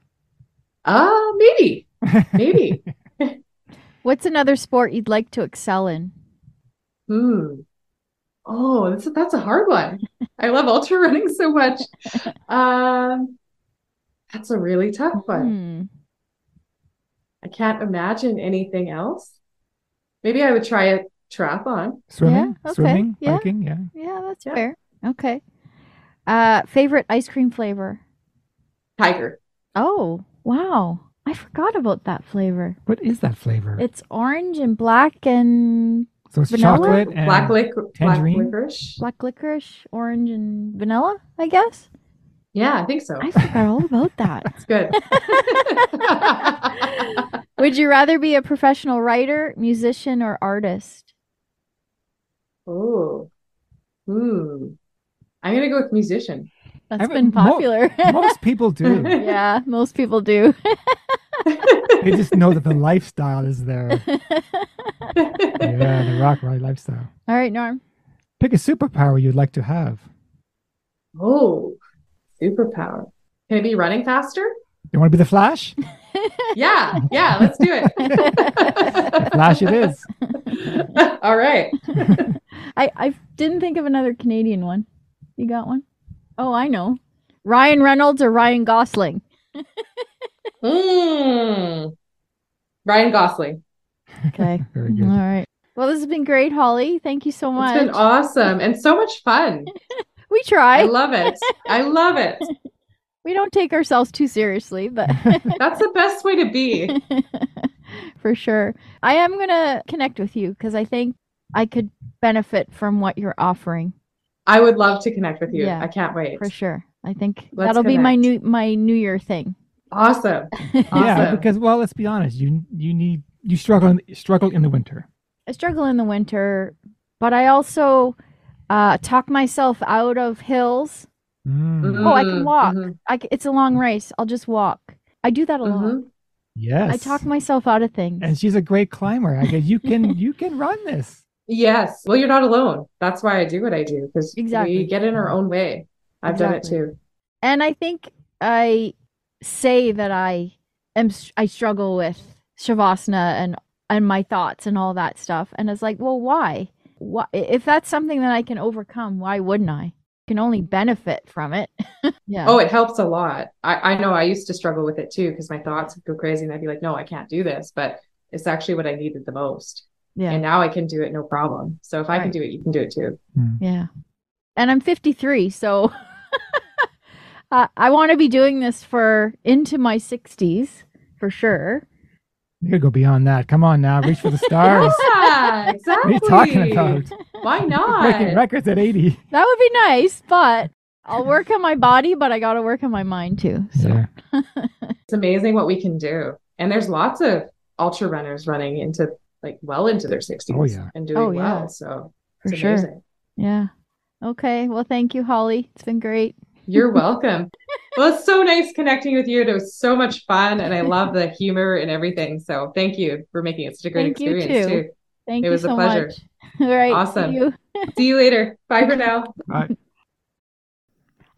Speaker 1: uh maybe. Maybe.
Speaker 3: What's another sport you'd like to excel in?
Speaker 1: Hmm. Oh, that's a, that's a hard one. I love ultra running so much. Um, that's a really tough one.
Speaker 3: Hmm.
Speaker 1: I can't imagine anything else. Maybe I would try a triathlon.
Speaker 2: Swimming?
Speaker 3: okay,
Speaker 2: Swimming?
Speaker 3: yeah.
Speaker 2: Biking? Yeah.
Speaker 3: Yeah, that's
Speaker 1: Yeah.
Speaker 3: fair. Okay. Uh, favorite ice cream flavor?
Speaker 1: Tiger.
Speaker 3: Oh, wow. I forgot about that flavor.
Speaker 2: What is that flavor?
Speaker 3: It's orange and black and
Speaker 2: so it's
Speaker 3: vanilla?
Speaker 2: chocolate and
Speaker 1: Black lic black licorice.
Speaker 3: black licorice, orange and vanilla, I guess.
Speaker 1: Yeah, I think so.
Speaker 3: I forgot all about that.
Speaker 1: It's good.
Speaker 3: Would you rather be a professional writer, musician, or artist?
Speaker 1: Oh. Hmm. I'm gonna go with musician.
Speaker 3: That's
Speaker 2: I
Speaker 3: been
Speaker 2: mean, mo-
Speaker 3: popular.
Speaker 2: Most people do.
Speaker 3: yeah, most people do.
Speaker 2: they just know that the lifestyle is there. Yeah, the rock ride lifestyle.
Speaker 3: All right, Norm.
Speaker 2: Pick a superpower you'd like to have.
Speaker 1: Oh, superpower. Can it be running faster?
Speaker 2: You want to be the Flash?
Speaker 1: Yeah, yeah, let's do it.
Speaker 2: Flash it is.
Speaker 1: All right.
Speaker 3: I, I didn't think of another Canadian one. You got one? Oh, I know. Ryan Reynolds or Ryan Gosling?
Speaker 1: Mm. Ryan Gosling.
Speaker 3: Okay.
Speaker 2: Very good.
Speaker 3: right. Well, this has been great, Holly. Thank you so much.
Speaker 1: It's been awesome and so much fun.
Speaker 3: we try.
Speaker 1: I love it. I love it.
Speaker 3: we don't take ourselves too seriously, but
Speaker 1: That's the best way to be.
Speaker 3: for sure. I am going to connect with you because I think I could benefit from what you're offering
Speaker 1: I would love to connect with you.
Speaker 3: Yeah,
Speaker 1: I can't wait.
Speaker 3: for sure. I think
Speaker 1: Let's
Speaker 3: that'll be my new my new year thing.
Speaker 1: Awesome.
Speaker 2: Yeah, because well, let's be honest. You you need you struggle in, struggle in the winter.
Speaker 3: I struggle in the winter, but I also uh, talk myself out of hills.
Speaker 2: Mm.
Speaker 3: Oh, I can walk.
Speaker 1: mhm,
Speaker 3: I c it's a long race. I'll just walk. I do that a lot.
Speaker 1: mhm.
Speaker 2: Yes.
Speaker 3: I talk myself out of things.
Speaker 2: and she's a great climber. I guess you can you can run this.
Speaker 1: Yes. Well, you're not alone. That's why I do what I do because
Speaker 3: Exactly.
Speaker 1: we get in our own way. I've done it too.
Speaker 3: And I think I say that I am I struggle with shavasana and and my thoughts and all that stuff. And it's like, well, why? Why? If that's something that I can overcome, why wouldn't I? I can only benefit from it. yeah.
Speaker 1: Oh, it helps a lot. I, I know I used to struggle with it too because my thoughts would go crazy and I'd be like, no, I can't do this. But it's actually what I needed the most.
Speaker 3: Yeah.
Speaker 1: And now I can do it no problem. So if I can do it, you can do it too.
Speaker 3: Yeah. And I'm 53, so uh, I want to be doing this for into my 60s for sure.
Speaker 2: You gotta go beyond that. Come on now, reach for the stars.
Speaker 1: Yeah,
Speaker 2: what
Speaker 1: exactly.
Speaker 2: are you talking about?
Speaker 1: Why not?
Speaker 2: Breaking records at 80.
Speaker 3: That would be nice, but I'll work on my body, but I got to work on my mind too. So.
Speaker 2: Yeah.
Speaker 1: It's amazing what we can do. And there's lots of ultra runners running into like well into their 60s
Speaker 2: Oh, yeah.
Speaker 1: and oh, doing
Speaker 3: Oh, yeah.
Speaker 1: well. So
Speaker 3: For
Speaker 1: it's
Speaker 3: sure.
Speaker 1: amazing.
Speaker 3: Yeah. Okay. Well, thank you, Holly. It's been great.
Speaker 1: You're welcome. well, it's so nice connecting with you. It was so much fun and I love the humor and everything. So thank you for making it such a great
Speaker 3: Thank you,
Speaker 1: experience
Speaker 3: too.
Speaker 1: too.
Speaker 3: Thank
Speaker 1: It
Speaker 3: you It
Speaker 1: was a pleasure.
Speaker 3: much. All right.
Speaker 1: Awesome.
Speaker 3: See you.
Speaker 1: See you later. Bye for now.
Speaker 2: Right.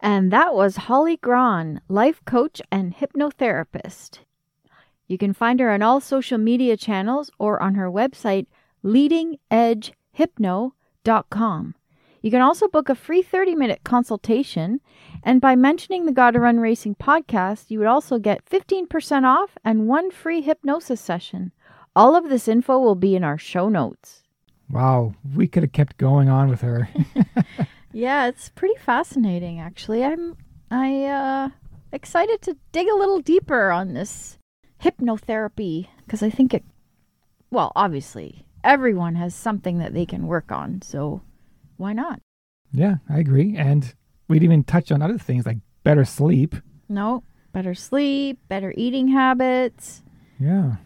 Speaker 3: And that was Holly Grahn, life coach and hypnotherapist. You can find her on all social media channels or on her website, leadingedgehypno.com. You can also book a free 30 minute consultation, and by mentioning the Gotta Run Racing podcast, you would also get 15% off and one free hypnosis session. All of this info will be in our show notes.
Speaker 2: Wow, we could have kept going on with her.
Speaker 3: Yeah, it's pretty fascinating actually. I'm I uh excited to dig a little deeper on this hypnotherapy because I think it well, obviously, everyone has something that they can work on, so why not?
Speaker 2: yeah, I agree. And we'd even touch on other things like better sleep.
Speaker 3: No, better sleep, better eating habits,
Speaker 2: Yeah.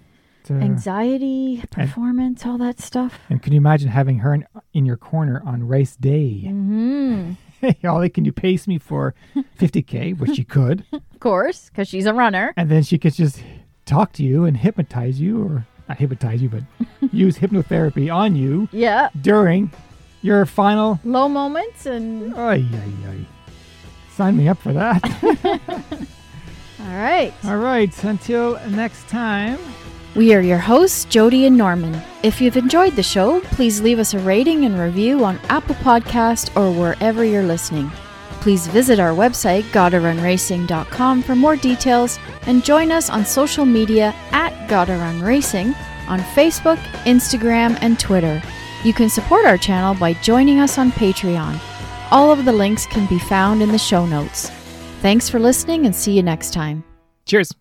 Speaker 2: Uh,
Speaker 3: anxiety, performance, all that stuff.
Speaker 2: and can you imagine having her in, in your corner on race day?
Speaker 3: Mhm.
Speaker 2: Hey, Ollie, can you pace me for 50K? Which she could.
Speaker 3: Of course, cuz she's a runner.
Speaker 2: And then she could just talk to you and hypnotize you, or not hypnotize you, but use hypnotherapy on you
Speaker 3: Yeah,
Speaker 2: during your final.
Speaker 3: low moments and
Speaker 2: Ay, ay, ay. Sign me up for that.
Speaker 3: all right.
Speaker 2: All right, until next time.
Speaker 3: We are your hosts, Jody and Norman. If you've enjoyed the show, please leave us a rating and review on Apple Podcast or wherever you're listening. Please visit our website, GottaRunRacing.com for more details and join us on social media at Gotta Racing on Facebook, Instagram, and Twitter. You can support our channel by joining us on Patreon. All of the links can be found in the show notes. Thanks for listening and see you next time.
Speaker 2: Cheers.